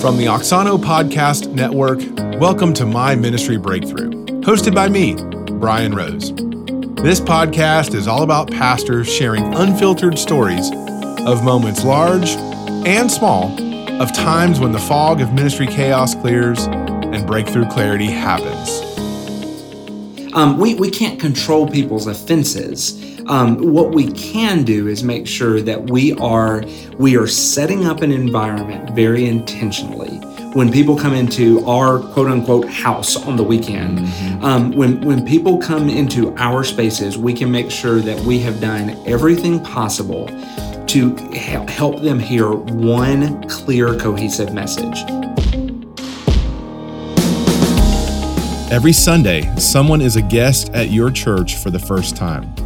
From the Auxano Podcast Network, welcome to My Ministry Breakthrough, hosted by me, Brian Rose. This podcast is all about pastors sharing unfiltered stories of moments large and small, of times when the fog of ministry chaos clears and breakthrough clarity happens. Um, we, we can't control people's offenses. Um, what we can do is make sure that we are we are setting up an environment very intentionally when people come into our quote unquote house on the weekend, mm-hmm. um, when, when people come into our spaces, we can make sure that we have done everything possible to help them hear one clear, cohesive message. Every Sunday, someone is a guest at your church for the first time.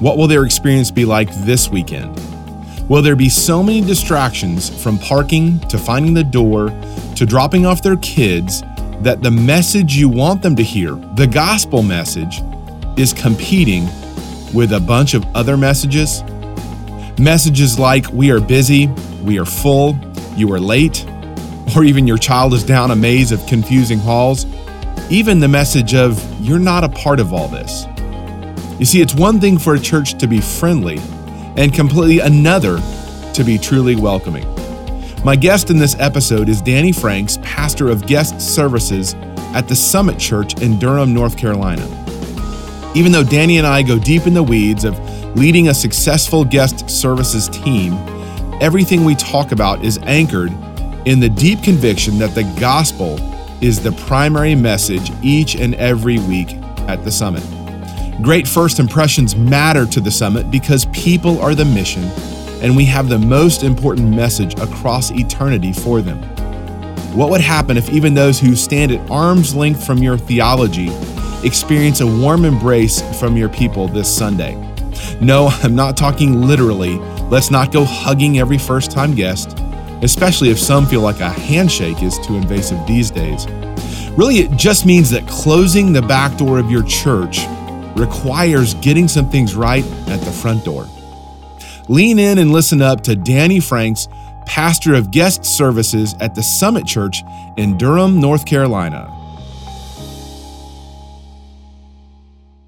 What will their experience be like this weekend? Will there be so many distractions from parking to finding the door to dropping off their kids that the message you want them to hear, the gospel message, is competing with a bunch of other messages? Messages like, we are busy, we are full, you are late, or even your child is down a maze of confusing halls. Even the message of, you're not a part of all this. You see, it's one thing for a church to be friendly, and completely another to be truly welcoming. My guest in this episode is Danny Franks, pastor of guest services at the Summit Church in Durham, North Carolina. Even though Danny and I go deep in the weeds of leading a successful guest services team, everything we talk about is anchored in the deep conviction that the gospel is the primary message each and every week at the summit. Great first impressions matter to the summit because people are the mission, and we have the most important message across eternity for them. What would happen if even those who stand at arm's length from your theology experience a warm embrace from your people this Sunday? No, I'm not talking literally. Let's not go hugging every first time guest, especially if some feel like a handshake is too invasive these days. Really, it just means that closing the back door of your church requires getting some things right at the front door. Lean in and listen up to Danny Franks, pastor of guest services at the Summit Church in Durham, North Carolina.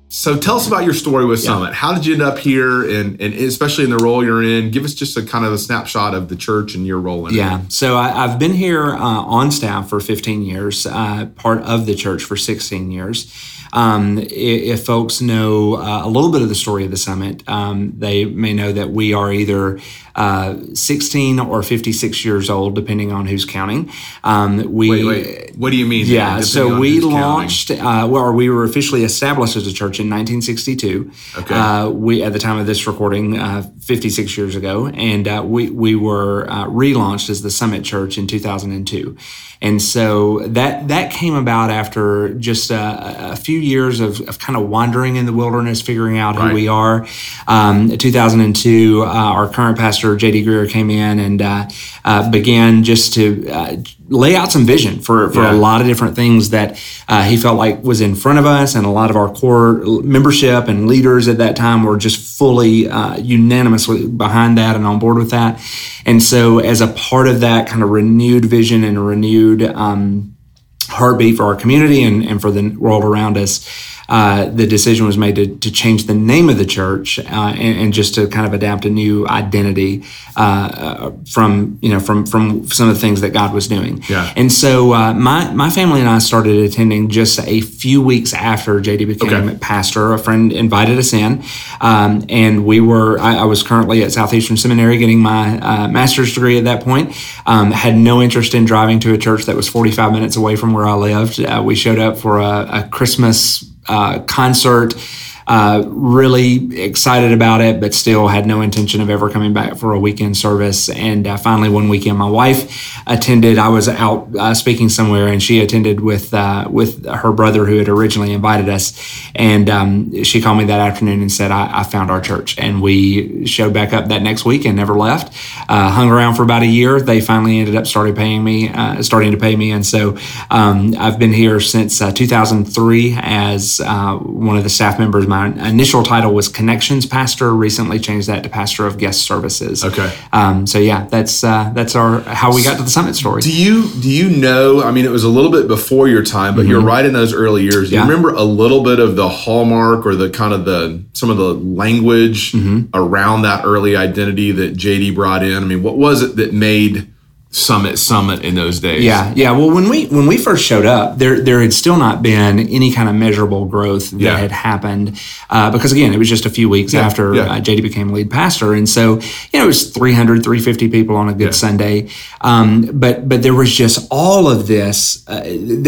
So tell us about your story with yeah. Summit. How did you end up here, and, and especially in the role you're in? Give us just a kind of a snapshot of the church and your role in yeah. it. Yeah. So I, have been here uh, on staff for 15 years, uh, part of the church for 16 years. Um, if, folks know uh, a little bit of the story of the summit, um, they may know that we are either uh, 16 or 56 years old, depending on who's counting. Um, we, wait, wait. What do you mean? Yeah. So we launched, uh, well, we were officially established as a church in 1962. Okay. Uh, we at the time of this recording, uh, 56 years ago, and uh, we we were relaunched as the Summit Church in 2002. And so that that came about after just a, a few years of, of, kind of wandering in the wilderness, figuring out right. who we are. Um, 2002, uh, our current pastor J.D. Greear came in and uh, uh, began just to uh, lay out some vision for, for yeah. a lot of different things that uh, he felt like was in front of us and a lot of our core membership and leaders at that time were just fully uh, unanimously behind that and on board with that. And so as a part of that kind of renewed vision and renewed um, heartbeat for our community and, and for the world around us uh, the decision was made to, to change the name of the church uh, and, and, just to kind of adapt a new identity uh, uh, from you know from from some of the things that God was doing. Yeah. And so uh, my my family and I started attending just a few weeks after JD became okay. pastor. A friend invited us in, um, and we were I, I, was currently at Southeastern Seminary getting my master's degree at that point. Um, had no interest in driving to a church that was 45 minutes away from where I lived. we showed up for a, a Christmas uh, concert. Uh, really excited about it, but still had no intention of ever coming back for a weekend service. And uh, finally, one weekend, my wife attended. I was out uh, speaking somewhere, and she attended with uh, with her brother who had originally invited us. And um, she called me that afternoon and said, I, I, found our church." And we showed back up that next week and never left. Uh, hung around for about a year. They finally ended up starting paying me, starting to pay me, and so um, I've been here since 2003 as one of the staff members my initial title was connections pastor. Recently changed that to pastor of guest services. Okay. Um, so yeah, that's uh, that's our how we got to the summit story. Do you do you know? I mean, it was a little bit before your time, but mm-hmm. you're right in those early years. Do you remember a little bit of the hallmark or the kind of the some of the language mm-hmm. around that early identity that JD brought in? I mean, what was it that made Summit Summit in those days. Yeah, yeah. Well, when we when we first showed up, there there had still not been any kind of measurable growth that yeah. had happened uh, because again, it was just a few weeks yeah, after yeah. Uh, JD became lead pastor, and so you know it was 300, 350 people on a good Sunday. Um, but but there was just all of this, uh, and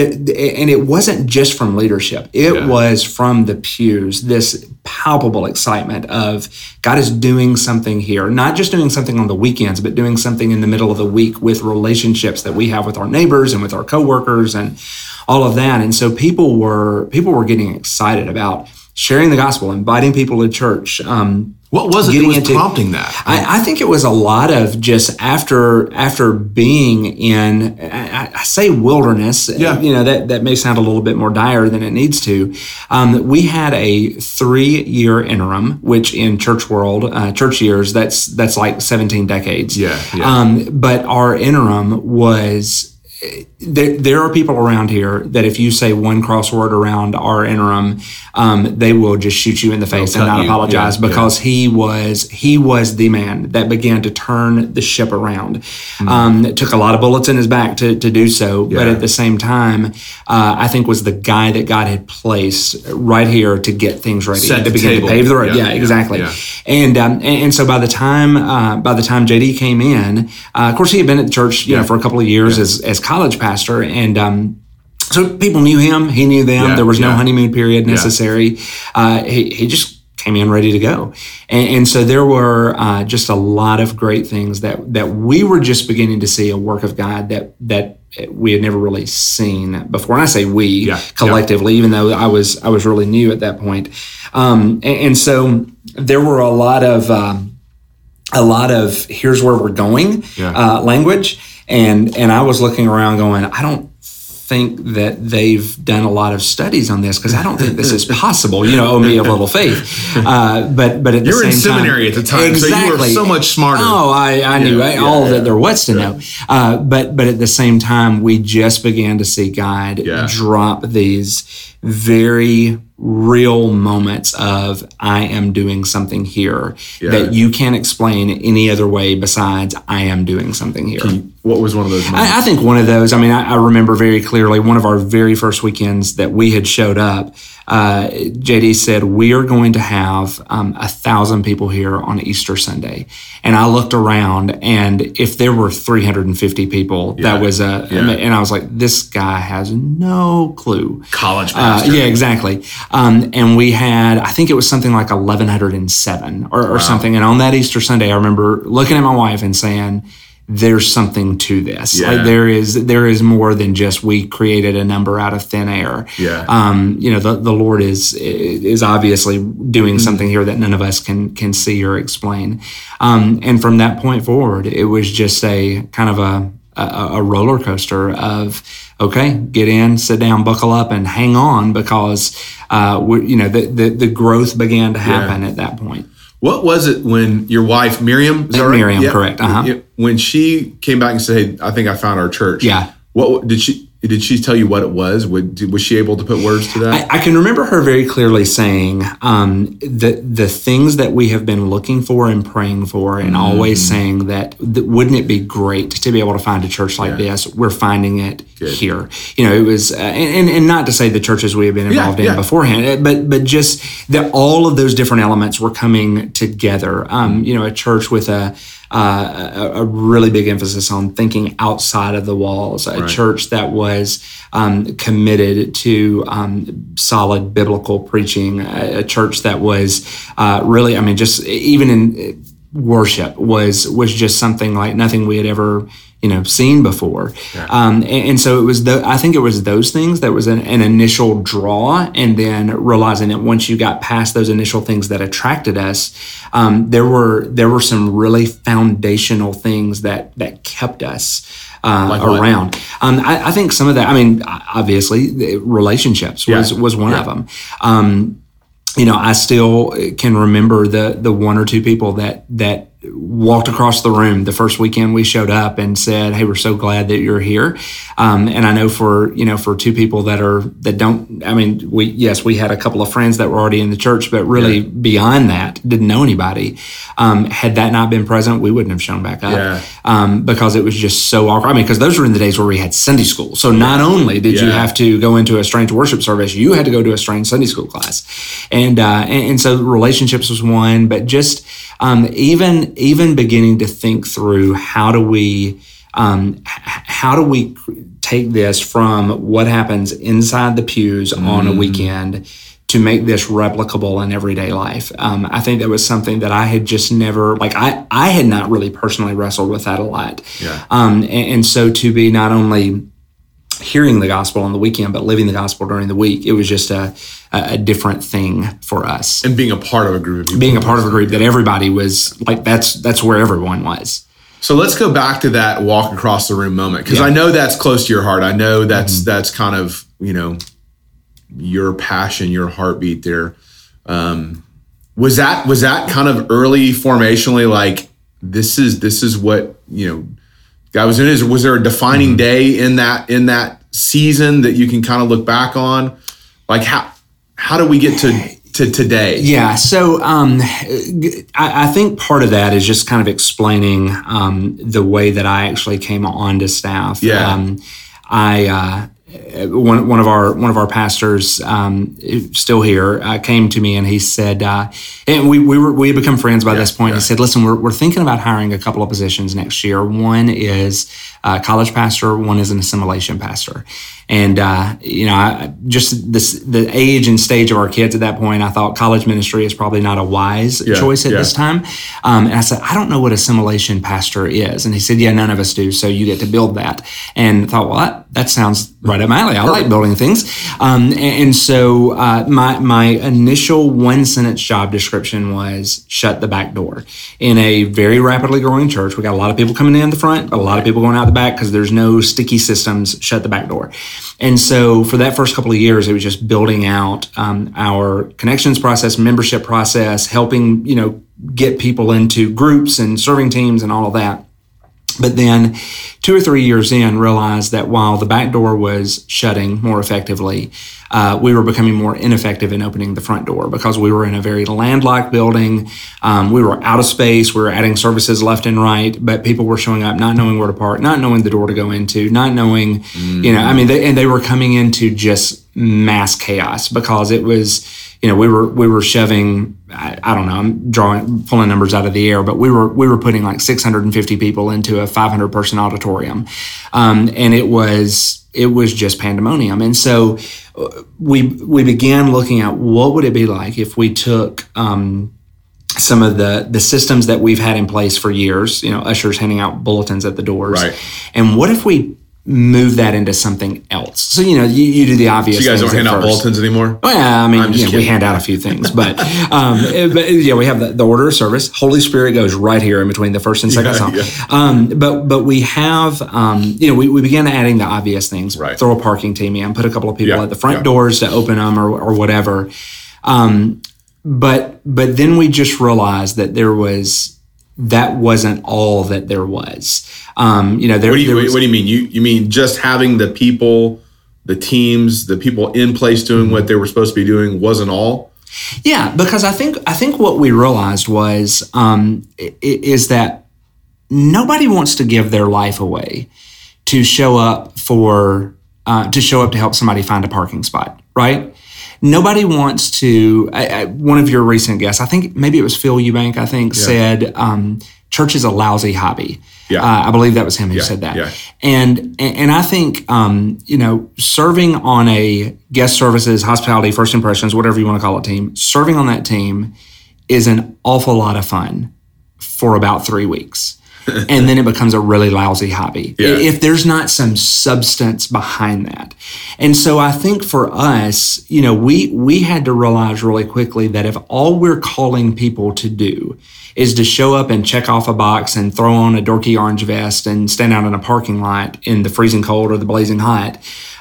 it wasn't just from leadership; it was from the pews. This palpable excitement of God is doing something here, not just doing something on the weekends, but doing something in the middle of the week with relationships that we have with our neighbors and with our coworkers and all of that. And so people were people were getting excited about sharing the gospel, inviting people to church. Um, what was it that was into, prompting that? I, I, think it was a lot of just after after being in, I, I, say wilderness. Yeah. You know that that may sound a little bit more dire than it needs to. Um, we had a three year interim, which in church world, uh, church years, that's that's like seventeen decades. Yeah. yeah. Um, but our interim was there, there are people around here that if you say one crossword around our interim, um, they will just shoot you in the face and not you. apologize yeah, because yeah. he was he was the man that began to turn the ship around. Mm-hmm. Um, it took a lot of bullets in his back to, to do so, yeah. but at the same time, uh, I think was the guy that God had placed right here to get things ready Set to begin table. to pave the road. Yeah, exactly. And, um, and, and so by the time uh, by the time JD came in, uh, of course he had been at the church you know for a couple of years as as college pastor, and um, so people knew him. He knew them. Yeah, there was no honeymoon period necessary. Yeah. Uh, he, he just came in ready to go, and, and so there were uh, just a lot of great things that that we were just beginning to see a work of God that that we had never really seen before. And I say we yeah, collectively, even though I was I was really new at that point. Um, and, and, so there were a lot of um, a lot of here's where we're going uh, language and and I was looking around going, I don't think that they've done a lot of studies on this because I don't think this is possible. You know, owe me a little faith. Uh, but but at the You're same in seminary time, at the time, exactly. so you were so much smarter. Oh, I, I knew yeah, all yeah, that there was to know. Uh, but but at the same time, we just began to see God drop these very real moments of I am doing something here yeah. that you can't explain any other way besides I am doing something here. You, what was one of those I, I, think one of those, I mean, I, I, remember very clearly one of our very first weekends that we had showed up. Uh, JD said, We are going to have um, a thousand people here on Easter Sunday. And I looked around, and if there were 350 people, yeah. that was a, yeah. and I was like, This guy has no clue. College uh, yeah, exactly. Um, and we had, I think it was something like 1107 or, wow. or something. And on that Easter Sunday, I remember looking at my wife and saying, there's something to this. Yeah. Like there is there is more than just we created a number out of thin air. Yeah. Um, you know, the, the Lord is is obviously doing mm-hmm. something here that none of us can can see or explain. Um, and from that point forward, it was just a kind of a a, a roller coaster of okay, get in, sit down, buckle up, and hang on because uh, we, you know the, the, the growth began to happen yeah. at that point. What was it when your wife Miriam? Is that Miriam, right? correct. Uh-huh. When she came back and said, "Hey, I think I found our church." Yeah. What did she? Did she tell you what it was? Was she able to put words to that? I, I can remember her very clearly saying um, the the things that we have been looking for and praying for, and mm. always saying that, that, wouldn't it be great to be able to find a church like yeah. this? We're finding it Good. here. You know, it was, uh, and, and not to say the churches we have been involved yeah, in yeah. beforehand, uh, but but just that all of those different elements were coming together. Um, you know, a church with a uh, a, a, really big emphasis on thinking outside of the walls, a right. church that was um, committed to um, solid biblical preaching, a, a church that was uh, really, I mean, just even in worship was was just something like nothing we had ever you know seen before yeah. um, and, and, so it was the, i think it was those things that was an, an, initial draw and then realizing that once you got past those initial things that attracted us um, there were there were some really foundational things that that kept us uh, like around. Um, I, I, think some of that. I mean, obviously, relationships was yeah. was one yeah. of them. Um, you know, I still can remember the the one or two people that that walked across the room the first weekend we showed up and said, "Hey, we're so glad that you're here." Um, and I know for you know for two people that are that don't, I mean, we yes we had a couple of friends that were already in the church, but really yeah. beyond that, didn't know anybody. Um, had that not been present, we wouldn't have shown back up yeah. um, because it was just so awkward. I mean, because those were in the days where we had Sunday school, so not only did yeah. you have to go into a strange worship service, you had to go to a strange Sunday school class, and uh, and, and so relationships was one, but just um, even even beginning to think through how do we um, how do we take this from what happens inside the pews mm. on a mm. weekend to make this replicable in everyday life. Um, I think that was something that I had just never like I I had not really personally wrestled with that a lot. Yeah. Um, and, and so to be not only hearing the gospel on the weekend, but living the gospel during the week. It was just a, a different thing for us. And being a part of a group of. Being a part of a group that everybody was like, that's, that's where everyone was. So let's go back to that walk across the room moment. Cause yeah. I know that's close to your heart. I know that's, mm-hmm. that's kind of, you know, your passion, your heartbeat there. Um, was that, was that kind of early formationally like, this is, this is what, you know, God was in was there a defining mm-hmm. day in that, in that season that you can kind of look back on? Like how, how do we get to, to today? Yeah. So, um, I, I, think part of that is just kind of explaining, um, the way that I actually came on to staff. Yeah. Um, I, uh, one, one of our one of our pastors um, still here uh, came to me and he said uh, and we we were we had become friends by yeah, this point yeah. he said listen we're, we're thinking about hiring a couple of positions next year one is uh, college pastor, one is an assimilation pastor. And, uh, you know, I, just this, the age and stage of our kids at that point, I thought college ministry is probably not a wise yeah, choice at this time. Um, and I said, I don't know what assimilation pastor is. And he said, yeah, none of us do. So you get to build that. And I thought, well, that, that sounds right up my. I like building things. Um, and, and, so uh, my, my initial one sentence job description was shut the back door in a very rapidly growing church. We got a lot of people coming in the front, a lot of people going out the back because there's no sticky systems. Shut the back door. And so for that first couple of years, it was just building out um, our connections process, membership process, helping you know get people into groups and serving teams and all of that. But then two or three years in, realized that while the back door was shutting more effectively, uh, we were becoming more ineffective in opening the front door because we were in a very landlocked building. Um, we were out of space. We were adding services left and right, but people were showing up not knowing where to park, not knowing the door to go into, not knowing, mm. you know, I mean, they, and they were coming into just mass chaos because it was, you know, we were we were shoving. I, I, don't know. I'm drawing pulling numbers out of the air, but we were we were putting like 650 people into a 500 person auditorium, um, and it was it was just pandemonium. And so uh, we we began looking at what would it be like if we took. Um, some of the the systems that we've had in place for years, you know, ushers handing out bulletins at the doors. Right. And what if we move that into something else. So you know, you, you do the obvious. So you guys don't hand out bulletins anymore. Well, yeah, I mean, you know, we hand out a few things, but um, but yeah, we have the, the, order of service. Holy Spirit goes right here in between the first and second yeah, song. Yeah. Um, but but we have um, you know we, we began adding the obvious things. Right. Throw a parking team in, put a couple of people yeah, at the front doors to open them or or whatever. Um, but but then we just realized that there was that wasn't all that there was. Um, you know, there, what, do you, was, what do you mean? You you mean just having the people, the teams, the people in place doing what they were supposed to be doing wasn't all? Yeah, because I think I think what we realized was um, is that nobody wants to give their life away to show up for uh, to show up to help somebody find a parking spot, right? Nobody wants to. I, I, one of your recent guests, I think maybe it was Phil Eubank, I think, yeah. said um, church is a lousy hobby. Yeah. Uh, I believe that was him who yeah. said that. Yeah. And and I think um, you know serving on a guest services, hospitality, first impressions, whatever you want to call it, team, serving on that team is an awful lot of fun for about three weeks. and then it becomes a really lousy hobby yeah. if there's not some substance behind that. And so I think for us, you know, we we had to realize really quickly that if all we're calling people to do is to show up and check off a box and throw on a dorky orange vest and stand out in a parking lot in the freezing cold or the blazing hot,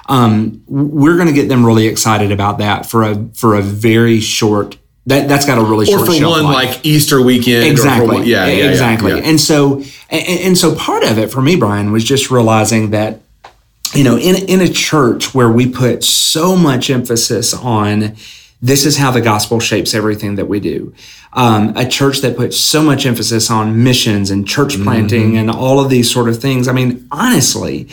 um, we're going to get them really excited about that for a for a very short that that's got a really short or for one life. like Easter weekend. exactly One, yeah, yeah, exactly Yeah, yeah. and so and, and so part of it for me brian was just realizing that you know in in a church where we put so much emphasis on this is how the gospel shapes everything that we do um, a church that puts so much emphasis on missions and church planting Mm-hmm. and all of these sort of things i mean honestly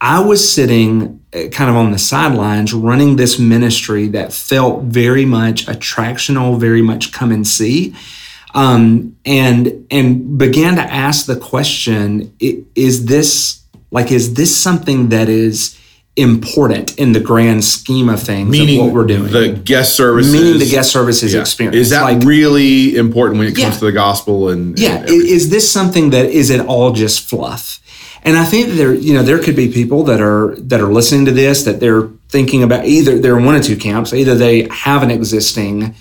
I was sitting uh, kind of on the sidelines running this ministry that felt very much attractional, very much come and see. Um, and and began to ask the question: Is this like is this something that is important in the grand scheme of things Meaning of what we're doing? the guest services. Meaning the guest services Yeah. experience. Is that Like- really important when it comes Yeah. to the gospel and yeah is this something that is it all just fluff and i think there you know there could be people that are that are listening to this that they're thinking about either they're in one of two camps either they have an existing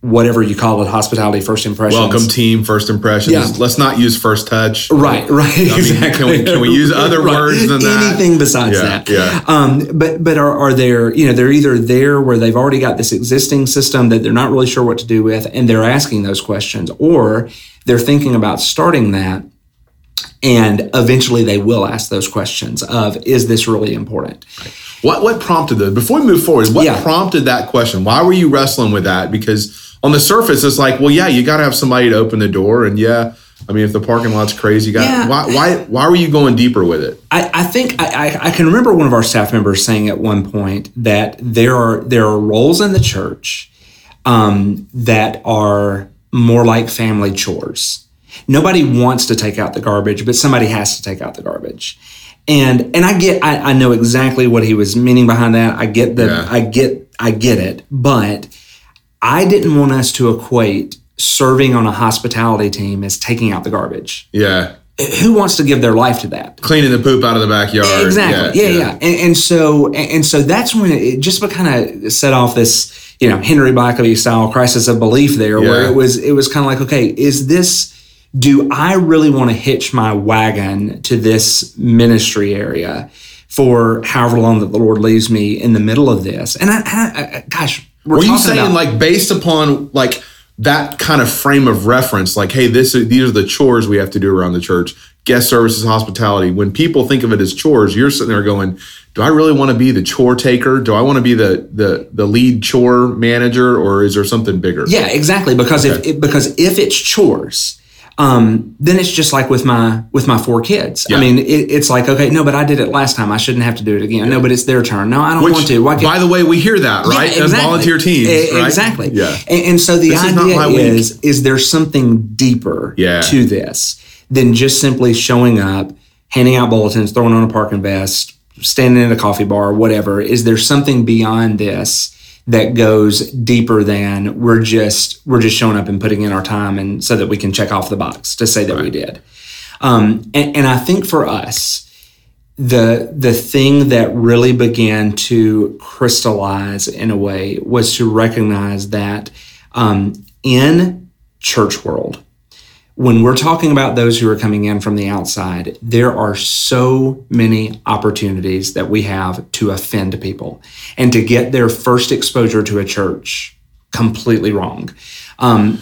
whatever you call it hospitality first impressions welcome team first impressions? Yeah. Let's not use first touch. Right, right, mean, exactly. can we- can we use other words than that? Anything besides Yeah, that. yeah. Um, but but are, are there, you know, they're either there where they've already got this existing system that they're not really sure what to do with, and they're asking those questions, or they're thinking about starting that, and eventually they will ask those questions of, is this really important? What what prompted this? Before we move forward, what Yeah. prompted that question? Why were you wrestling with that? Because on the surface, it's like, well, yeah, you got to have somebody to open the door, and yeah, I mean, if the parking lot's crazy, you got Yeah. why why why were you going deeper with it? I, I think I, I, I can remember one of our staff members saying at one point that there are there are roles in the church um, that are more like family chores. Nobody wants to take out the garbage, but somebody has to take out the garbage. And and I get I, I know exactly what he was meaning behind that. I get the Yeah. I get I get it, but I didn't want us to equate serving on a hospitality team as taking out the garbage. Yeah, Who wants to give their life to that? cleaning the poop out of the backyard. Exactly. Yeah, yeah. And, and so and, so that's when it just kind of set off this, you know, Henry Blackaby style crisis of belief there, where it was it was kind of like, okay, is this do I really want to hitch my wagon to this ministry area for however long that the Lord leaves me in the middle of this? And I, I, I gosh, we're Were you saying about, like based upon like that kind of frame of reference, like, hey, this is, these are the chores we have to do around the church, guest services, hospitality. When people think of it as chores, you're sitting there going, do I really want to be the chore taker? Do I want to be the the the lead chore manager, or is there something bigger? Yeah, exactly. Because if it, because if it's chores, um, then it's just like with my with my four kids. Yeah. I mean, it, it's like okay, no, but I did it last time. I shouldn't have to do it again. No, but it's their turn. No, I don't Which, want to. Why can't- by the way, we hear that, right? Yeah, As volunteer teams, E- right? Exactly. Yeah. And, and so the This is idea is is there something deeper Yeah. to this than just simply showing up, handing out bulletins, throwing on a parking vest, standing in a coffee bar, whatever? Is there something beyond this? That goes deeper than we're just we're just showing up and putting in our time and so that we can check off the box to say that we did. Um, and, and i think for us the the thing that really began to crystallize in a way was to recognize that um, in church world when we're talking about those who are coming in from the outside there are so many opportunities that we have to offend people and to get their first exposure to a church completely wrong um,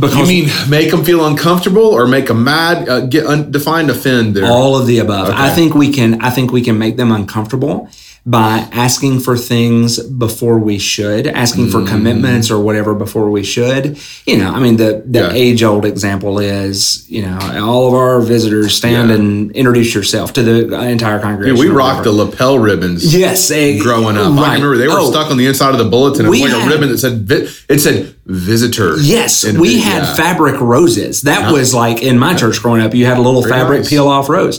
because You mean make them feel uncomfortable or make them mad? Uh, get undefined offend there. all of the above. I think we can. I think we can make them uncomfortable by asking for things before we should, asking for commitments or whatever before we should. You know, I mean, the the Yeah. age old example is you know all of our visitors stand Yeah. and introduce yourself to the entire congregation. we or rocked the lapel ribbons. yes eh, growing up. I remember they were Oh, stuck on the inside of the bulletin. It was We like had- a ribbon that said it said visitor. Yes, we had Yeah. fabric roses. That was like in my church growing up. You had a little fabric nice. peel off rose,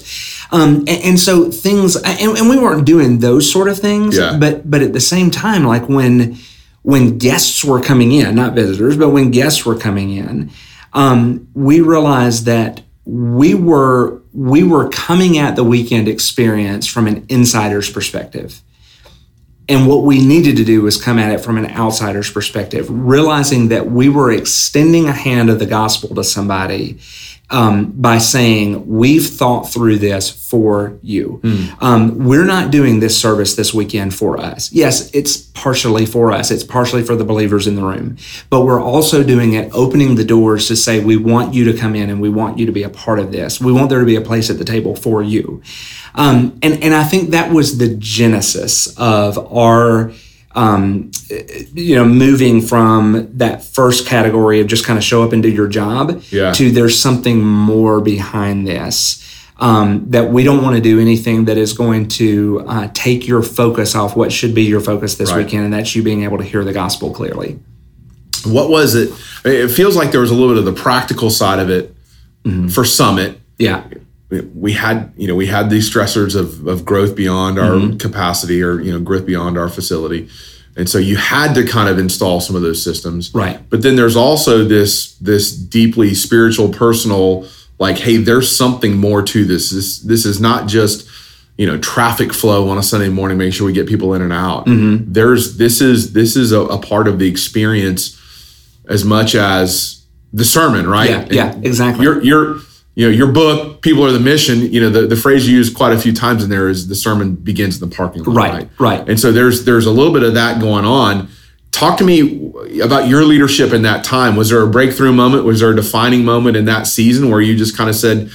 um, and, and so things. And, and we weren't doing those sort of things. Yeah. But but at the same time, like when when guests were coming in, not visitors, but when guests were coming in, um, we realized that we were we were coming at the weekend experience from an insider's perspective. And what we needed to do was come at it from an outsider's perspective, realizing that we were extending a hand of the gospel to somebody um, by saying we've thought through this for you. Mm. Um, we're not doing this service this weekend for us. Yes, it's partially for us. It's partially for the believers in the room, but we're also doing it, opening the doors to say we want you to come in and we want you to be a part of this. We want there to be a place at the table for you, um, and and I think that was the genesis of our um, you know, moving from that first category of just kind of show up and do your job yeah. to there's something more behind this. Um, that we don't want to do anything that is going to uh, take your focus off what should be your focus this right. weekend, and that's you being able to hear the gospel clearly. What was it? It feels like there was a little bit of the practical side of it mm-hmm. for Summit. Yeah. We had, you know, we had these stressors of, of growth beyond our mm-hmm. capacity or, you know, growth beyond our facility. And so you had to kind of install some of those systems. Right. But then there's also this this deeply spiritual personal like hey there's something more to this. This this is not just you know traffic flow on a sunday morning make sure we get people in and out. Mm-hmm. there's this is this is a, a, part of the experience as much as the sermon right? Yeah, yeah exactly. you're you're you know, your book, People Are the Mission, you know, the, the phrase you use quite a few times in there is the sermon begins in the parking lot. Right, right. right. And so there's there's a little bit of that going on. Talk to me about your leadership in that time. Was there a breakthrough moment? Was there a defining moment in that season where you just kind of said,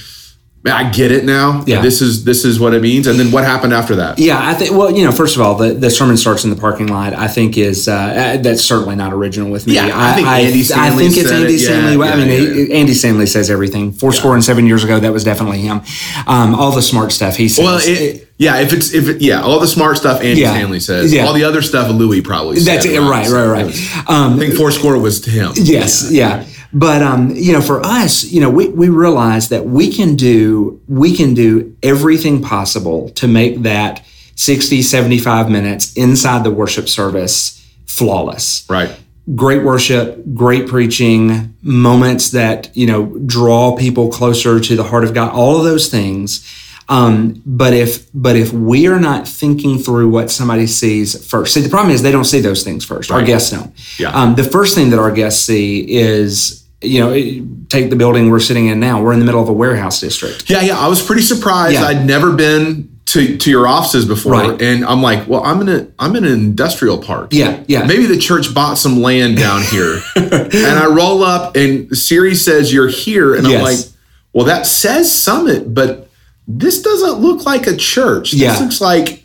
I get it now. Yeah. This is this is what it means. And then what happened after that? Yeah, I think well, you know, first of all, the, the sermon starts in the parking lot. I think is uh, that's certainly not original with me. Yeah, I, think I, Andy Stanley. I think it's Andy it. Stanley. Yeah, I mean, yeah, Andy Stanley says everything. Four score and seven years ago, that was definitely him. Um, all the smart stuff he says. Well, it, yeah, if it's if it, yeah, all the smart stuff Andy yeah, Stanley says. Yeah. All the other stuff Louis probably. That's it. Right, right, right. Um, I think four score was to him. Yes, yeah. But um, you know, for us, you know, we, we realize that we can do we can do everything possible to make that 60, 75 minutes inside the worship service flawless. Right. Great worship, great preaching, moments that, you know, draw people closer to the heart of God, all of those things. Um, but if but if we are not thinking through what somebody sees first, see the problem is they don't see those things first. Right. Our guests don't. Yeah. Um, the first thing that our guests see is you know, take the building we're sitting in now. We're in the middle of a warehouse district. Yeah, yeah. I was pretty surprised. Yeah. I'd never been to, to your offices before, right. and I'm like, well, I'm in a I'm in an industrial park. Yeah, yeah. Maybe the church bought some land down here, and I roll up, and Siri says you're here, and yes. I'm like, well, that says Summit, but this doesn't look like a church. This yeah. looks like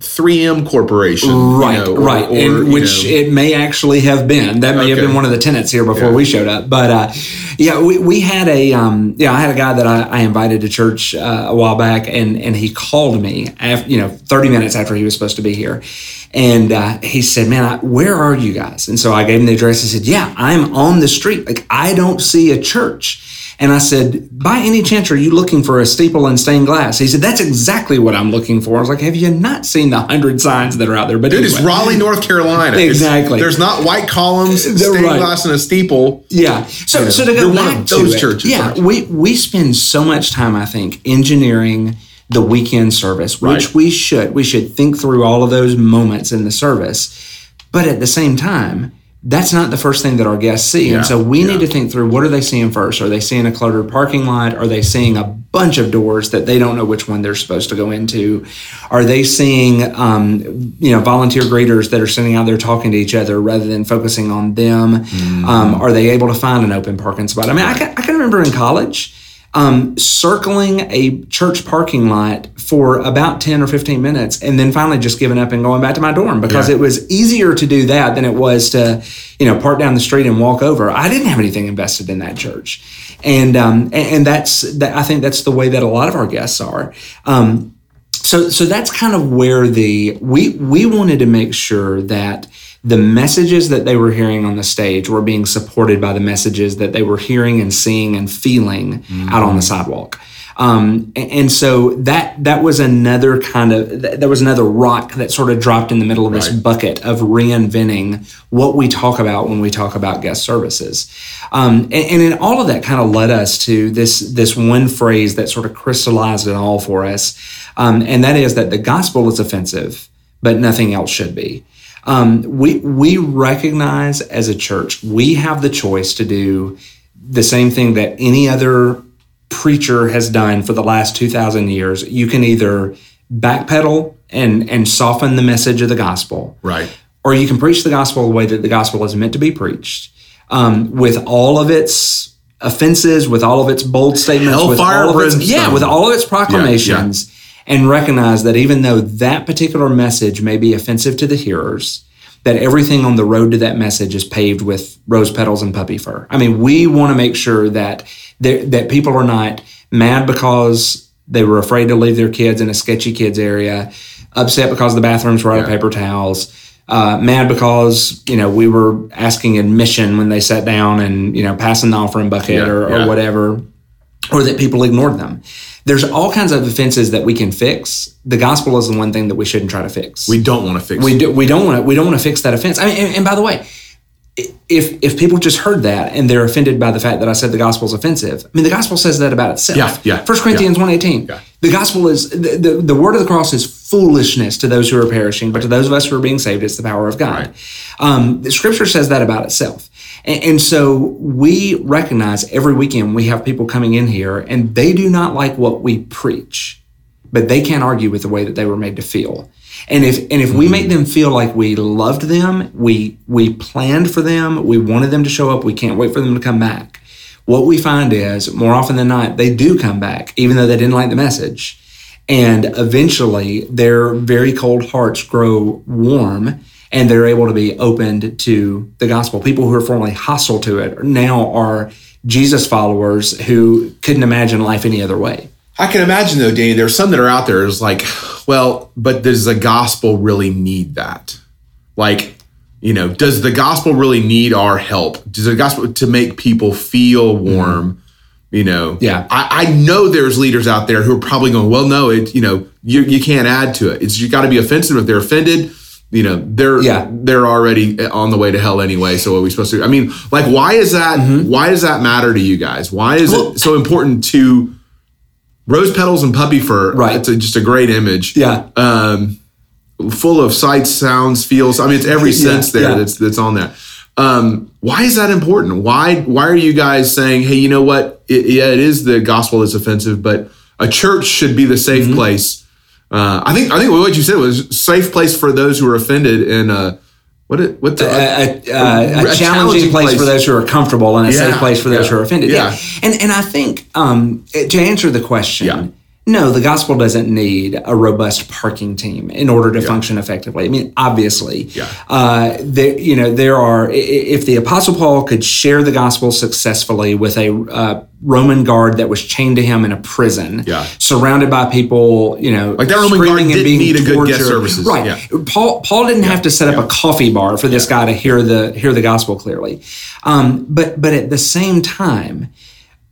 3M Corporation, right? You know, or, right, or, and, which know. it may actually have been. That may okay. have been one of the tenants here before yeah. we showed up. But uh, yeah, we, we had a um, yeah, I had a guy that I, I invited to church uh, a while back, and and he called me after you know 30 minutes after he was supposed to be here, and uh, he said, "Man, I, where are you guys?" And so I gave him the address. He said, "Yeah, I'm on the street. Like I don't see a church." And I said, by any chance, are you looking for a steeple and stained glass? He said, that's exactly what I'm looking for. I was like, have you not seen the hundred signs that are out there? But it anyway. is Raleigh, North Carolina. exactly. It's, there's not white columns, stained right. glass, and a steeple. Yeah. So, know, so to go back to those it, churches. Yeah, we, we spend so much time, I think, engineering the weekend service, which right. we should. We should think through all of those moments in the service. But at the same time, that's not the first thing that our guests see. Yeah, and so we yeah. need to think through what are they seeing first? Are they seeing a cluttered parking lot? Are they seeing a bunch of doors that they don't know which one they're supposed to go into? Are they seeing, um, you know, volunteer greeters that are sitting out there talking to each other rather than focusing on them? Mm. Um, are they able to find an open parking spot? I mean, I can, I can remember in college, um, circling a church parking lot for about 10 or 15 minutes and then finally just giving up and going back to my dorm because yeah. it was easier to do that than it was to, you know, park down the street and walk over. I didn't have anything invested in that church. And, um, and that's, that, I think that's the way that a lot of our guests are. Um, so, so that's kind of where the, we, we wanted to make sure that, the messages that they were hearing on the stage were being supported by the messages that they were hearing and seeing and feeling mm-hmm. out on the sidewalk. Um, and, so that that was another kind of that was another rock that sort of dropped in the middle of right. this bucket of reinventing what we talk about when we talk about guest services. Um, and, and in all of that kind of led us to this this one phrase that sort of crystallized it all for us, um, and that is that the gospel is offensive, but nothing else should be. Um, we we recognize as a church we have the choice to do the same thing that any other preacher has done for the last 2,000 years. You can either backpedal and, and soften the message of the gospel. Right. Or you can preach the gospel the way that the gospel is meant to be preached um, with all of its offenses, with all of its bold statements, Hellfire with all of its, yeah, with all of its proclamations, yeah, yeah. And recognize that even though that particular message may be offensive to the hearers, that everything on the road to that message is paved with rose petals and puppy fur. I mean, we want to make sure that that people are not mad because they were afraid to leave their kids in a sketchy kids area, upset because the bathrooms were out yeah. of paper towels, uh, mad because you know we were asking admission when they sat down and you know passing the offering bucket yeah, or, yeah. or whatever, or that people ignored them. There's all kinds of offenses that we can fix. The gospel is the one thing that we shouldn't try to fix. We don't want to fix. We do. We don't want to. We don't want to fix that offense. I mean, and, and by the way, if if people just heard that and they're offended by the fact that I said the gospel is offensive, I mean the gospel says that about itself. Yeah, yeah. First Corinthians yeah. one eighteen. Yeah. The gospel is the, the, the word of the cross is foolishness to those who are perishing, but to those of us who are being saved, it's the power of God. Right. Um, the scripture says that about itself, and, and so we recognize every weekend we have people coming in here and they do not like what we preach, but they can't argue with the way that they were made to feel. And if and if we mm-hmm. make them feel like we loved them, we we planned for them, we wanted them to show up, we can't wait for them to come back. What we find is more often than not, they do come back, even though they didn't like the message. And eventually their very cold hearts grow warm and they're able to be opened to the gospel. People who are formerly hostile to it now are Jesus followers who couldn't imagine life any other way. I can imagine though, Danny, there's some that are out there is like, well, but does the gospel really need that? Like, you know, does the gospel really need our help? Does the gospel to make people feel warm? Mm-hmm. You know, yeah. I, I, know there's leaders out there who are probably going, well, no, it, you know, you, you can't add to it. It's you got to be offensive. If they're offended, you know, they're yeah. they're already on the way to hell anyway. So what are we supposed to? I mean, like, why is that? Mm-hmm. Why does that matter to you guys? Why is well, it so important to rose petals and puppy fur. Right. It's a, just a great image. Yeah. Um, full of sights, sounds, feels. I mean, it's every sense yeah, there yeah. that's that's on there. Um, why is that important? Why why are you guys saying, hey, you know what? It, yeah, it is the gospel that's offensive, but a church should be the safe mm-hmm. place. Uh, I think I think what you said was safe place for those who are offended and. Uh, what it, what the, a, a, a, a, challenging, place, place, for those who are comfortable and a yeah, safe place for those yeah, who are offended. Yeah. yeah. And and I think um, to answer the question. No, the gospel doesn't need a robust parking team in order to function effectively. I mean, obviously, yeah. Uh, there you know there are if the apostle Paul could share the gospel successfully with a uh, Roman guard that was chained to him in a prison, yeah. surrounded by people, you know, like that Roman guard didn't need a good guest services, right? Yeah. Paul Paul didn't yeah. have to set up a coffee bar for this guy to hear the hear the gospel clearly, um, but but at the same time,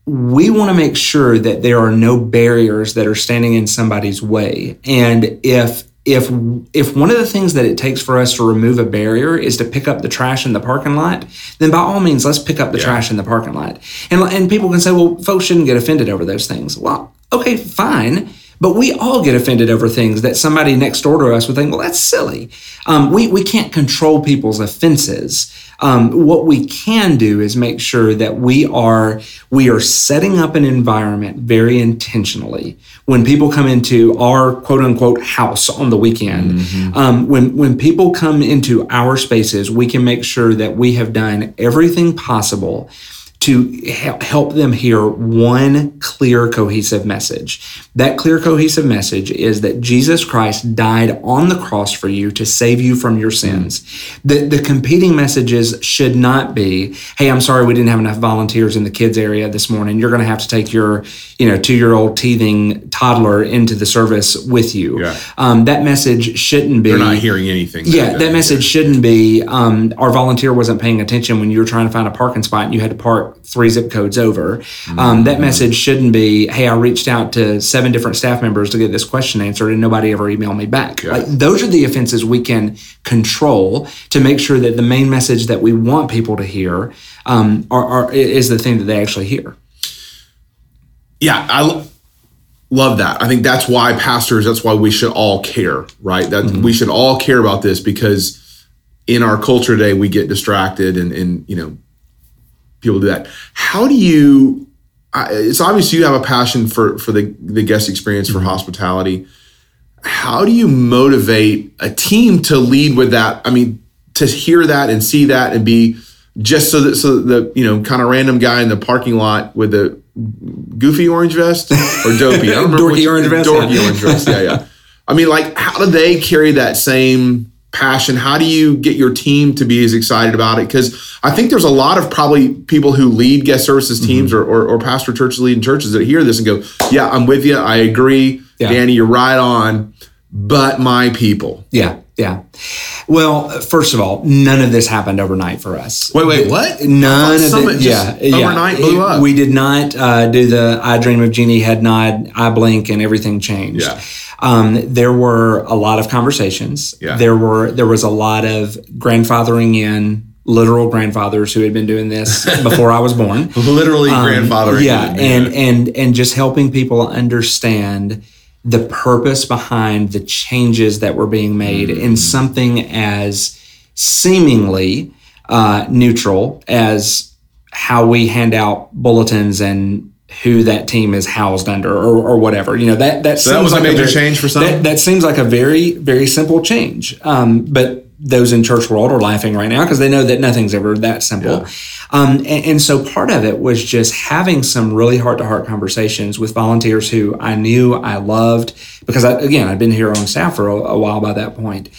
we want to make sure that there are no barriers that are standing in somebody's way, and if if if one of the things that it takes for us to remove a barrier is to pick up the trash in the parking lot, then by all means let's pick up the yeah. trash in the parking lot. And and people can say, well, folks shouldn't get offended over those things. Well, okay, fine. But we all get offended over things that somebody next door to us would think, well, that's silly. Um, we, we can't control people's offenses. Um, what we can do is make sure that we are we are setting up an environment very intentionally when people come into our quote unquote house on the weekend. Mm-hmm. Um, when when people come into our spaces, we can make sure that we have done everything possible to help them hear one clear, cohesive message. That clear, cohesive message is that Jesus Christ died on the cross for you to save you from your sins. The, the competing messages should not be, hey, I'm sorry we didn't have enough volunteers in the kids area this morning. You're going to have to take your, you know, two year old teething toddler into the service with you. Yeah. Um, that message shouldn't be. They're not hearing anything. Yeah, that, message shouldn't be, um, our volunteer wasn't paying attention when you were trying to find a parking spot and you had to park three zip codes over. Mm-hmm. Um, that message shouldn't be, hey, I reached out to seven different staff members to get this question answered and nobody ever emailed me back. Yeah. Like those are the offenses we can control to make sure that the main message that we want people to hear um, are, are, is the thing that they actually hear. Yeah, I love that. I think that's why pastors, that's why we should all care, right? That mm-hmm. we should all care about this because in our culture today we get distracted and, and you know people do that. How do you I, it's obvious you have a passion for for the the guest experience for mm-hmm. hospitality. How do you motivate a team to lead with that? I mean, to hear that and see that and be just so that so the you know kind of random guy in the parking lot with the goofy orange vest or dopey. I don't remember dorky which, orange vest. Dorky yeah. orange vest. Yeah, yeah. I mean, like, how do they carry that same passion? How do you get your team to be as excited about it? Because I think there's a lot of probably people who lead guest services teams mm-hmm. or, or, or pastor churches leading churches that hear this and go, "Yeah, I'm with you. I agree, yeah. Danny. You're right on." But my people. Yeah, yeah. Well, first of all, none of this happened overnight for us. Wait, wait, what? None of it. Yeah, overnight yeah. blew up. We did not uh, do the I dream of Jeannie head nod, I blink, and everything changed. Yeah. Um, there were a lot of conversations. Yeah. There were there was a lot of grandfathering in literal grandfathers who had been doing this before I was born. Literally um, grandfathering. Yeah, and and and just helping people understand the purpose behind the changes that were being made in something as seemingly uh, neutral as how we hand out bulletins and who that team is housed under or, or whatever. You know, that, that, so that was like a major a very, change for some. That, that, seems like a very, very simple change. Um, but those in church world are laughing right now because they know that nothing's ever that simple. Yeah. Um, and, and, so part of it was just having some really heart to heart conversations with volunteers who I knew I loved because I, again, I'd been here on staff for a, a while by that point,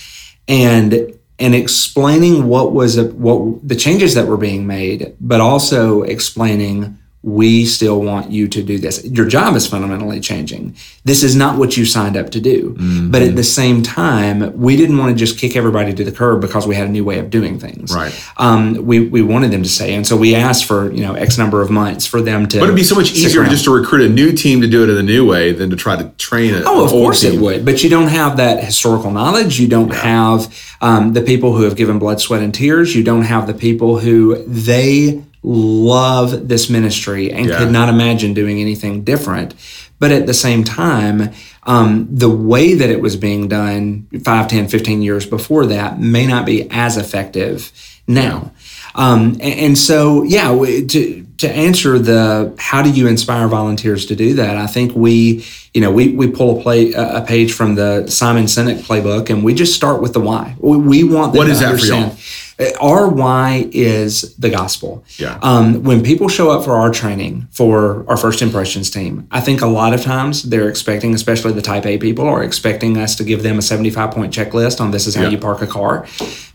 and and explaining what was a, what the changes that were being made, but also explaining we still want you to do this. Your job is fundamentally changing. This is not what you signed up to do. Mm-hmm. But at the same time, we didn't want to just kick everybody to the curb because we had a new way of doing things. Right. Um, we, we wanted them to stay. And so we asked for, you know, X number of months for them to. But it'd be so much easier just to recruit a new team to do it in the new way than to try to train it. Oh, of course team. it would. But you don't have that historical knowledge. You don't yeah. have um, the people who have given blood, sweat, and tears. You don't have the people who they love this ministry and yeah. could not imagine doing anything different. But at the same time, um, the way that it was being done 5, 10, 15 years before that may not be as effective now. Um, and, and, so, yeah, to, to answer the how do you inspire volunteers to do that, I think we, you know, we, we pull a, play, a page from the Simon Sinek playbook and we just start with the why. We, we want them what to is that understand. For y'all? Our why is the gospel. Yeah. Um, when people show up for our training for our first impressions team, I think a lot of times they're expecting, especially the type A people, are expecting us to give them a 75 point checklist on this is how yeah. you park a car.